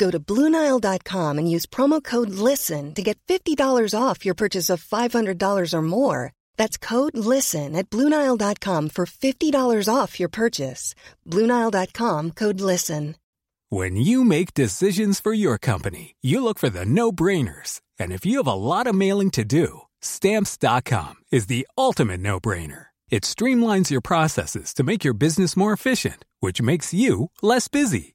Go to Bluenile.com and use promo code LISTEN to get $50 off your purchase of $500 or more. That's code LISTEN at Bluenile.com for $50 off your purchase. Bluenile.com code LISTEN. When you make decisions for your company, you look for the no brainers. And if you have a lot of mailing to do, Stamps.com is the ultimate no brainer. It streamlines your processes to make your business more efficient, which makes you less busy.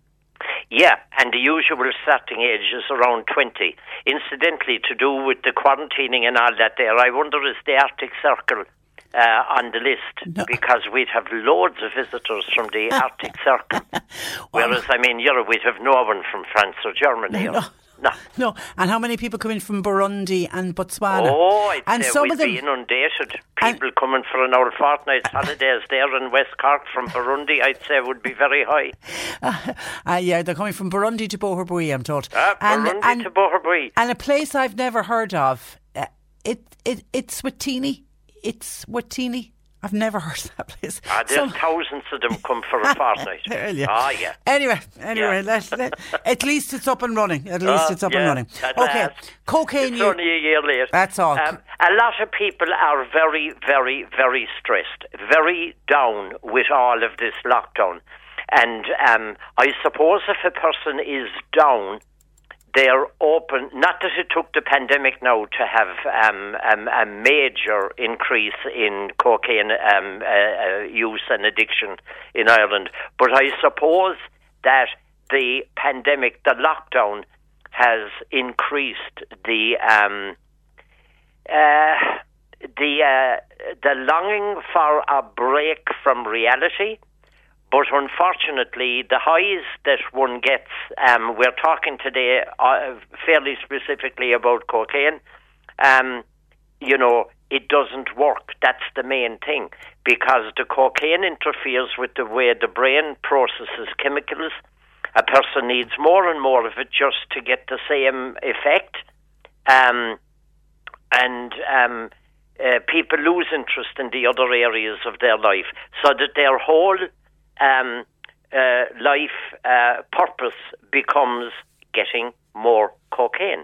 Yeah, and the usual starting age is around 20. Incidentally, to do with the quarantining and all that there, I wonder is the Arctic Circle uh, on the list because we'd have loads of visitors from the Arctic Circle. Whereas, I mean, Europe, we'd have no one from France or Germany. No, or, no. No, No. and how many people come in from Burundi and Botswana? Oh, I'd and say some we'd of them, be inundated. People coming for an old fortnight's holidays there in West Cork from Burundi, I'd say would be very high. uh, yeah, they're coming from Burundi to Boherbue, I'm told. Ah, Burundi to Boherbue. And a place I've never heard of. Uh, it it it's Swatini. It's Swatini. I've never heard of that place. Ah, there's So- thousands of them come for a fortnight. Yeah. Ah, yeah. Anyway, anyway, Yeah. let, let, at least it's up and running. At least Ah, it's up yeah, and running. Okay, last. cocaine. It's you- only a year late. That's all. Um, a lot of people are very, very, very stressed, very down with all of this lockdown. And um, I suppose if a person is down, they're open. Not that it took the pandemic now to have um, um, a major increase in cocaine um, uh, uh, use and addiction in Ireland, but I suppose that the pandemic, the lockdown, has increased the um, uh, the uh, the longing for a break from reality. But unfortunately, the highs that one gets, um, we're talking today uh, fairly specifically about cocaine. Um, you know, it doesn't work. That's the main thing because the cocaine interferes with the way the brain processes chemicals. A person needs more and more of it just to get the same effect. Um, and um, uh, people lose interest in the other areas of their life, so that their whole um, uh, life uh, purpose becomes getting more cocaine.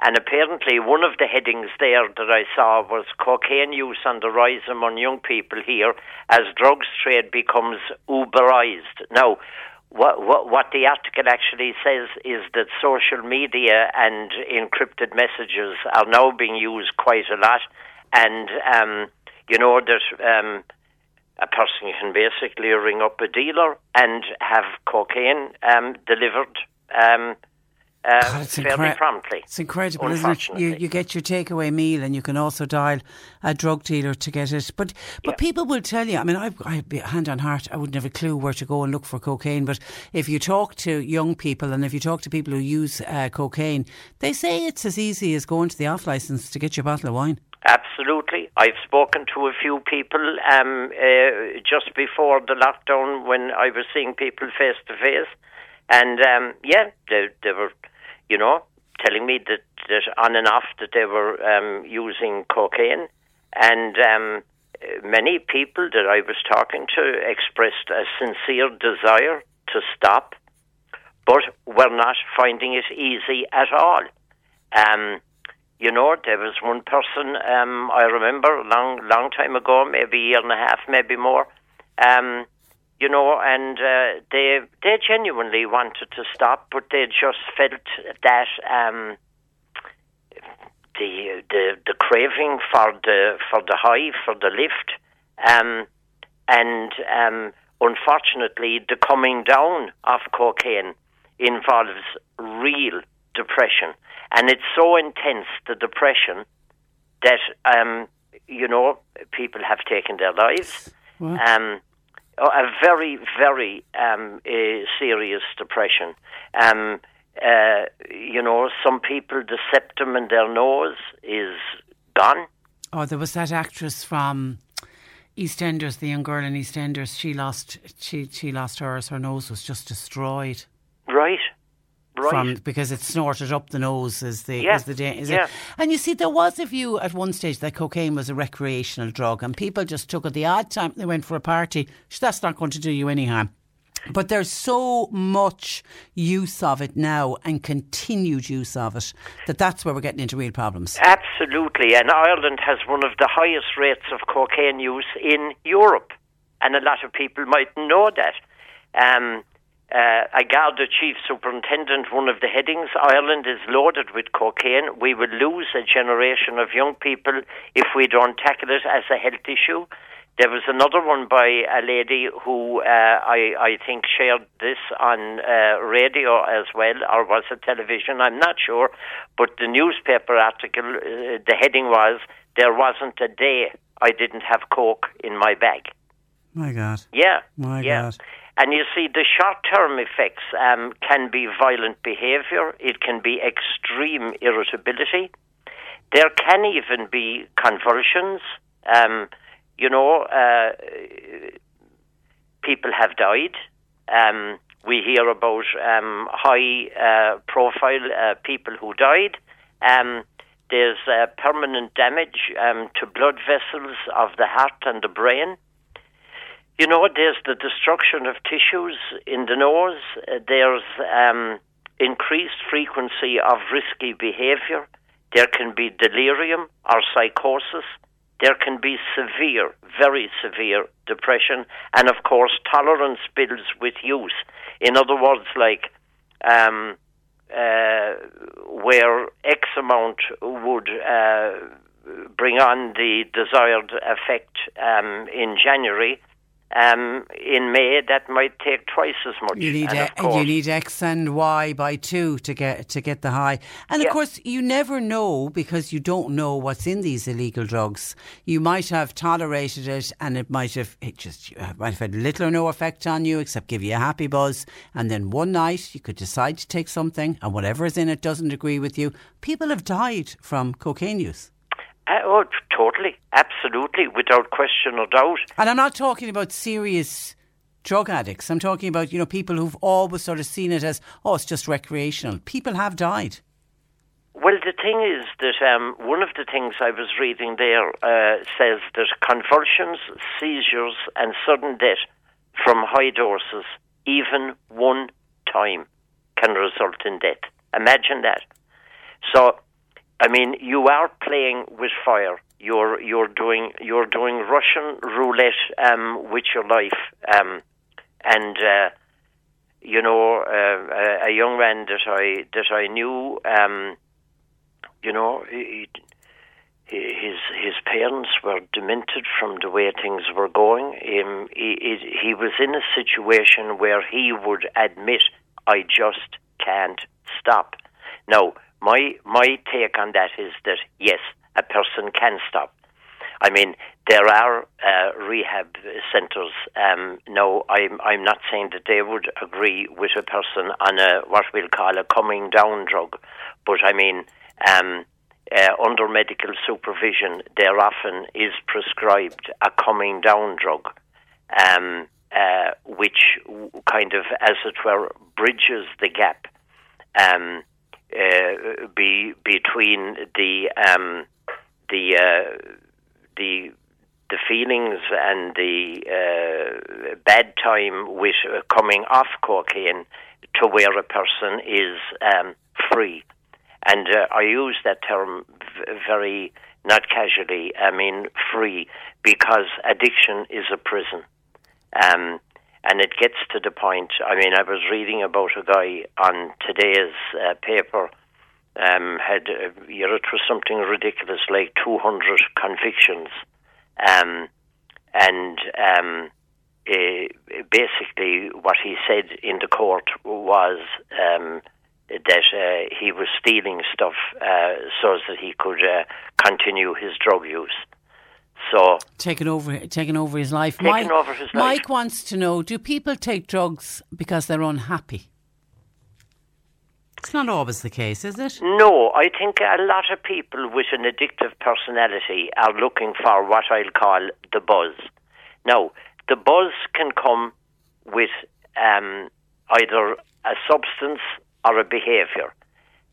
And apparently, one of the headings there that I saw was cocaine use on the rise among young people here as drugs trade becomes Uberized. Now, what, what, what the article actually says is that social media and encrypted messages are now being used quite a lot, and um, you know that um, a person can basically ring up a dealer and have cocaine um, delivered um, uh, God, it's fairly incre- promptly. It's incredible, isn't it? You, you get your takeaway meal and you can also dial a drug dealer to get it. But but people will tell you, I mean, I've, I'd be hand on heart, I wouldn't have a clue where to go and look for cocaine. But if you talk to young people and if you talk to people who use uh, cocaine, they say it's as easy as going to the off licence to get your bottle of wine. Absolutely. I've spoken to a few people um, uh, just before the lockdown when I was seeing people face to face. And um, yeah, they, they were, you know, telling me that, that on and off that they were um, using cocaine. And um, many people that I was talking to expressed a sincere desire to stop. but we're not finding it easy at all. Um, you know, there was one person um, I remember long, long time ago, maybe a year and a half, maybe more. Um, you know, and uh, they they genuinely wanted to stop, but they just felt that um, the the the craving for the for the high for the lift, um, and um, unfortunately, the coming down of cocaine involves real depression, and it's so intense the depression that um, you know people have taken their lives. Um, a very, very um, uh, serious depression. Um, uh, you know, some people, the septum in their nose is gone. Oh, there was that actress from EastEnders, the young girl in EastEnders. She lost, she she lost hers. Her nose was just destroyed. Right. Right. From, because it snorted up the nose is the Yeah, is the da- is yeah. it? And you see, there was a view at one stage that cocaine was a recreational drug, and people just took it the odd time they went for a party. That's not going to do you any harm. But there's so much use of it now and continued use of it that that's where we're getting into real problems. Absolutely, and Ireland has one of the highest rates of cocaine use in Europe, and a lot of people might know that. Um, uh, a Garda chief superintendent, one of the headings, Ireland is loaded with cocaine. We will lose a generation of young people if we don't tackle it as a health issue. There was another one by a lady who uh, I, I think shared this on uh, radio as well, or was it television? I'm not sure. But the newspaper article, uh, the heading was, There wasn't a day I didn't have Coke in my bag. My God. Yeah. My yeah. God. And you see, the short term effects um, can be violent behavior, it can be extreme irritability, there can even be convulsions. Um, you know, uh, people have died. Um, we hear about um, high uh, profile uh, people who died. Um, there's uh, permanent damage um, to blood vessels of the heart and the brain. You know, there's the destruction of tissues in the nose. There's um, increased frequency of risky behavior. There can be delirium or psychosis. There can be severe, very severe depression, and of course, tolerance builds with use. In other words, like um, uh, where X amount would uh, bring on the desired effect um, in January, um, in May that might take twice as much. You need and a, you need X and Y by two to get to get the high, and Yeah. of course you never know because you don't know what's in these illegal drugs. You might have tolerated it, and it might have it just might have had little or no effect on you, except give you a happy buzz. And then one night you could decide to take something, and whatever is in it doesn't agree with you. People have died from cocaine use. Uh, oh, t- totally, absolutely, without question or doubt. And I'm not talking about serious drug addicts. I'm talking about, you know, people who've always sort of seen it as, oh, it's just recreational. People have died. Well, the thing is that um, one of the things I was reading there uh, says that convulsions, seizures, and sudden death from high doses, even one time, can result in death. Imagine that. So, I mean, you are playing with fire. You're you're doing you're doing Russian roulette um, with your life, um, and uh, you know uh, a, young man that I that I knew. Um, you know, he, he, his his parents were demented from the way things were going. Um, he, he he was in a situation where he would admit, "I just can't stop." Now, my my take on that is that yes, a person can stop. I mean, there are uh, rehab centres. Um, no, I'm I'm not saying that they would agree with a person on a what we'll call a coming down drug, but I mean, um, uh, under medical supervision, there often is prescribed a coming down drug, um, uh, which kind of, as it were, bridges the gap um, uh, be, between the um, the uh, the the feelings and the uh, bad time with uh, coming off cocaine to where a person is um, free. And uh, I use that term very not casually. I mean free because addiction is a prison. Um, and it gets to the point. I mean, I was reading about a guy on today's uh, paper um, had uh, you know, it was something ridiculous like 200 convictions, um, and um, uh, basically what he said in the court was um, that uh, he was stealing stuff uh, so that he could uh, continue his drug use. So taking over, taking over his life. Taking Mike, over his life. Mike wants to know: Do people take drugs because they're unhappy? It's not always the case, is it? No, I think a lot of people with an addictive personality are looking for what I'll call the buzz. Now, the buzz can come with um, either a substance or a behaviour.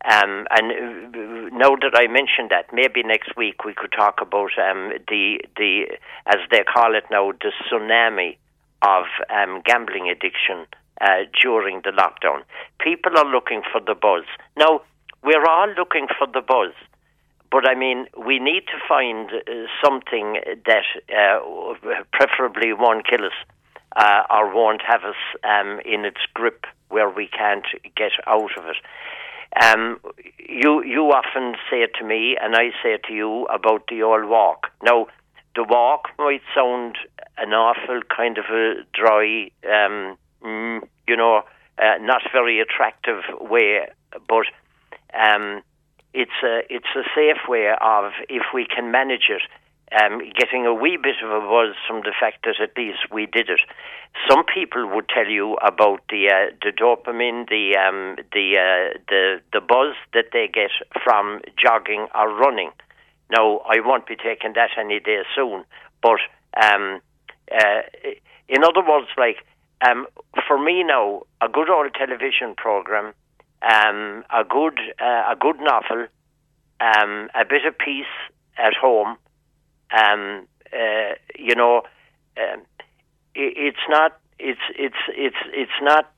Um, and uh, now that I mentioned that, maybe next week we could talk about um, the the as they call it now, the tsunami of um, gambling addiction uh, during the lockdown. People are looking for the buzz. Now we're all looking for the buzz, but I mean we need to find uh, something that uh, preferably won't kill us uh, or won't have us um, in its grip where we can't get out of it. Um, you you often say it to me, and I say it to you about the old walk. Now, the walk might sound an awful kind of a dry, um, mm, you know, uh, not very attractive way, but um, it's a it's a safe way of if we can manage it um, getting a wee bit of a buzz from the fact that at least we did it. Some people would tell you about the uh, the dopamine, the um, the uh, the the buzz that they get from jogging or running. Now, I won't be taking that any day soon, but um, uh, in other words, like um, for me now, a good old television program, um, a good uh, a good novel, um, a bit of peace at home um, uh, you know, um, it, it's not it's it's it's it's not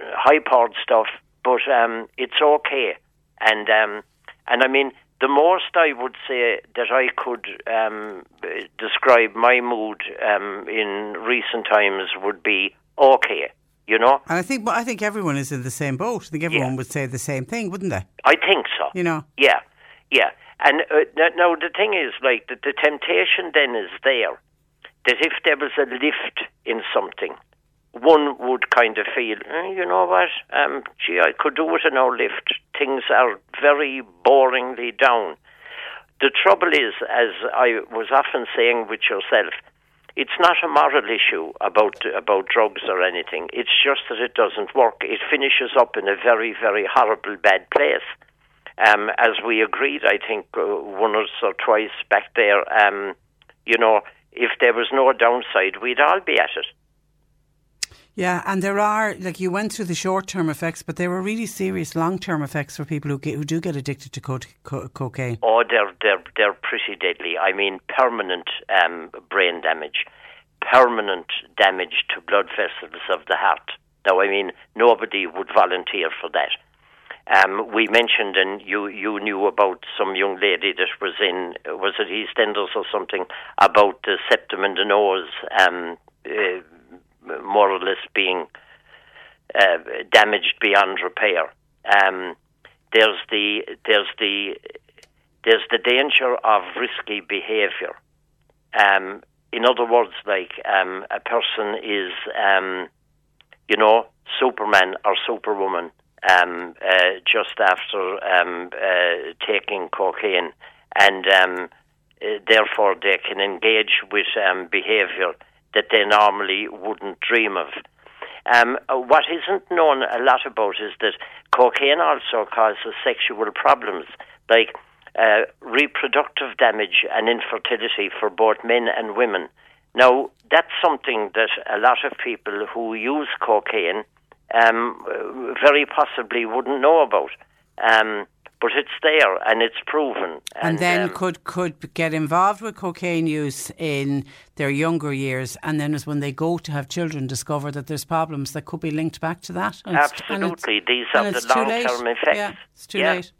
high powered stuff, but um, it's okay. And um, and I mean, the most I would say that I could um, describe my mood um, in recent times would be okay. You know, and I think, but I think everyone is in the same boat. I think everyone Yeah. would say the same thing, wouldn't they? I think so. You know, Yeah, yeah. And uh, now the thing is, like, the, the temptation then is there that if there was a lift in something, one would kind of feel, eh, you know what, um, gee, I could do with a no lift. Things are very boringly down. The trouble is, as I was often saying with yourself, it's not a moral issue about about drugs or anything. It's just that it doesn't work. It finishes up in a very, very horrible, bad place. Um, as we agreed, I think uh, once or twice back there, um, you know, if there was no downside, we'd all be at it. Yeah. And there are like you went through the short term effects, but there were really serious long term effects for people who get, who do get addicted to co- co- cocaine. Oh, they're they're they're pretty deadly. I mean, permanent um, brain damage, permanent damage to blood vessels of the heart. Now, I mean, nobody would volunteer for that. Um, we mentioned, and you you knew about some young lady that was in was it EastEnders or something about the septum and the nose, um, uh, more or less being uh, damaged beyond repair. Um, there's the there's the there's the danger of risky behaviour. Um, in other words, like um, a person is, um, you know, Superman or Superwoman um, uh, just after um, uh, taking cocaine, and uh, therefore they can engage with behaviour that they normally wouldn't dream of. Um, what isn't known a lot about is that cocaine also causes sexual problems like uh, reproductive damage and infertility for both men and women. Now, that's something that a lot of people who use cocaine um, very possibly wouldn't know about. Um, but it's there and it's proven. And, then um, could could get involved with cocaine use in their younger years, and then is when they go to have children, discover that there's problems that could be linked back to that. And and absolutely, these and are the late. long-term effects. Yeah, it's too Yeah. late.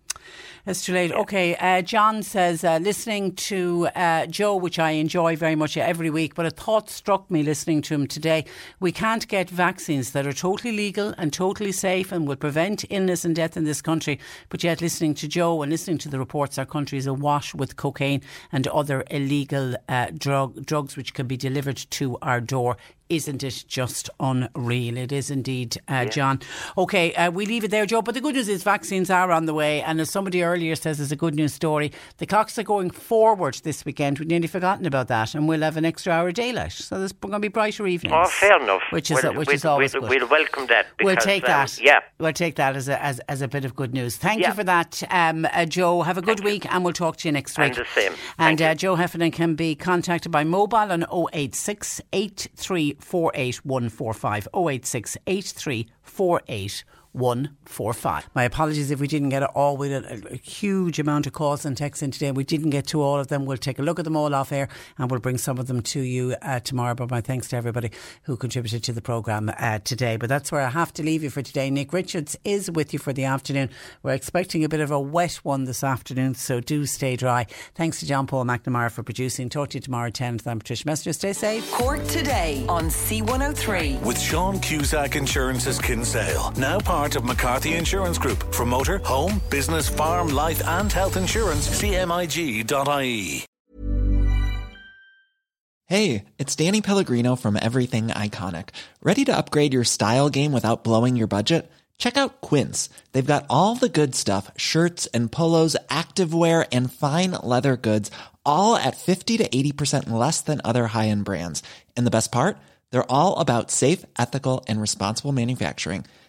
It's too late. Okay, uh, John says, uh, listening to uh, Joe, which I enjoy very much every week, but a thought struck me listening to him today. We can't get vaccines that are totally legal and totally safe and will prevent illness and death in this country, but yet listening to Joe and listening to the reports, our country is awash with cocaine and other illegal uh, drug drugs which can be delivered to our door. Isn't it just unreal? It is indeed, uh, John. Okay, uh, we leave it there, Joe. But the good news is vaccines are on the way. And as somebody earlier says, it's a good news story. The clocks are going forward this weekend. We'd nearly forgotten about that. And we'll have an extra hour of daylight. So there's going to be brighter evenings. Oh, fair enough. Which is, We'll- which we'll, is always we'll, good. we'll welcome that. We'll because, take um, that. Yeah. We'll take that as a, as, as a bit of good news. Thank Yeah. you for that, um, uh, Joe. Have a good week and we'll talk to you next week. And the same. And uh, Joe Heffernan can be contacted by mobile on 086 8348 145. 086 8348 145. My apologies if we didn't get it all. We had a, a huge amount of calls and texts in today. We didn't get to all of them. We'll take a look at them all off air and we'll bring some of them to you uh, tomorrow. But my thanks to everybody who contributed to the programme uh, today. But that's where I have to leave you for today. Nick Richards is with you for the afternoon. We're expecting a bit of a wet one this afternoon, so do stay dry. Thanks to John Paul McNamara for producing. Talk to you tomorrow at 10. I'm Patricia Messenger. Stay safe. Cork today on C103. With Sean Cusack Insurance's Kinsale, now part of McCarthy Insurance Group. For motor, home, business, farm, life, and health insurance, cmig.ie. Hey, it's Danny Pellegrino from Everything Iconic. Ready to upgrade your style game without blowing your budget? Check out Quince. They've got all the good stuff shirts and polos, activewear, and fine leather goods, all at 50 to 80% less than other high end brands. And the best part? They're all about safe, ethical, and responsible manufacturing.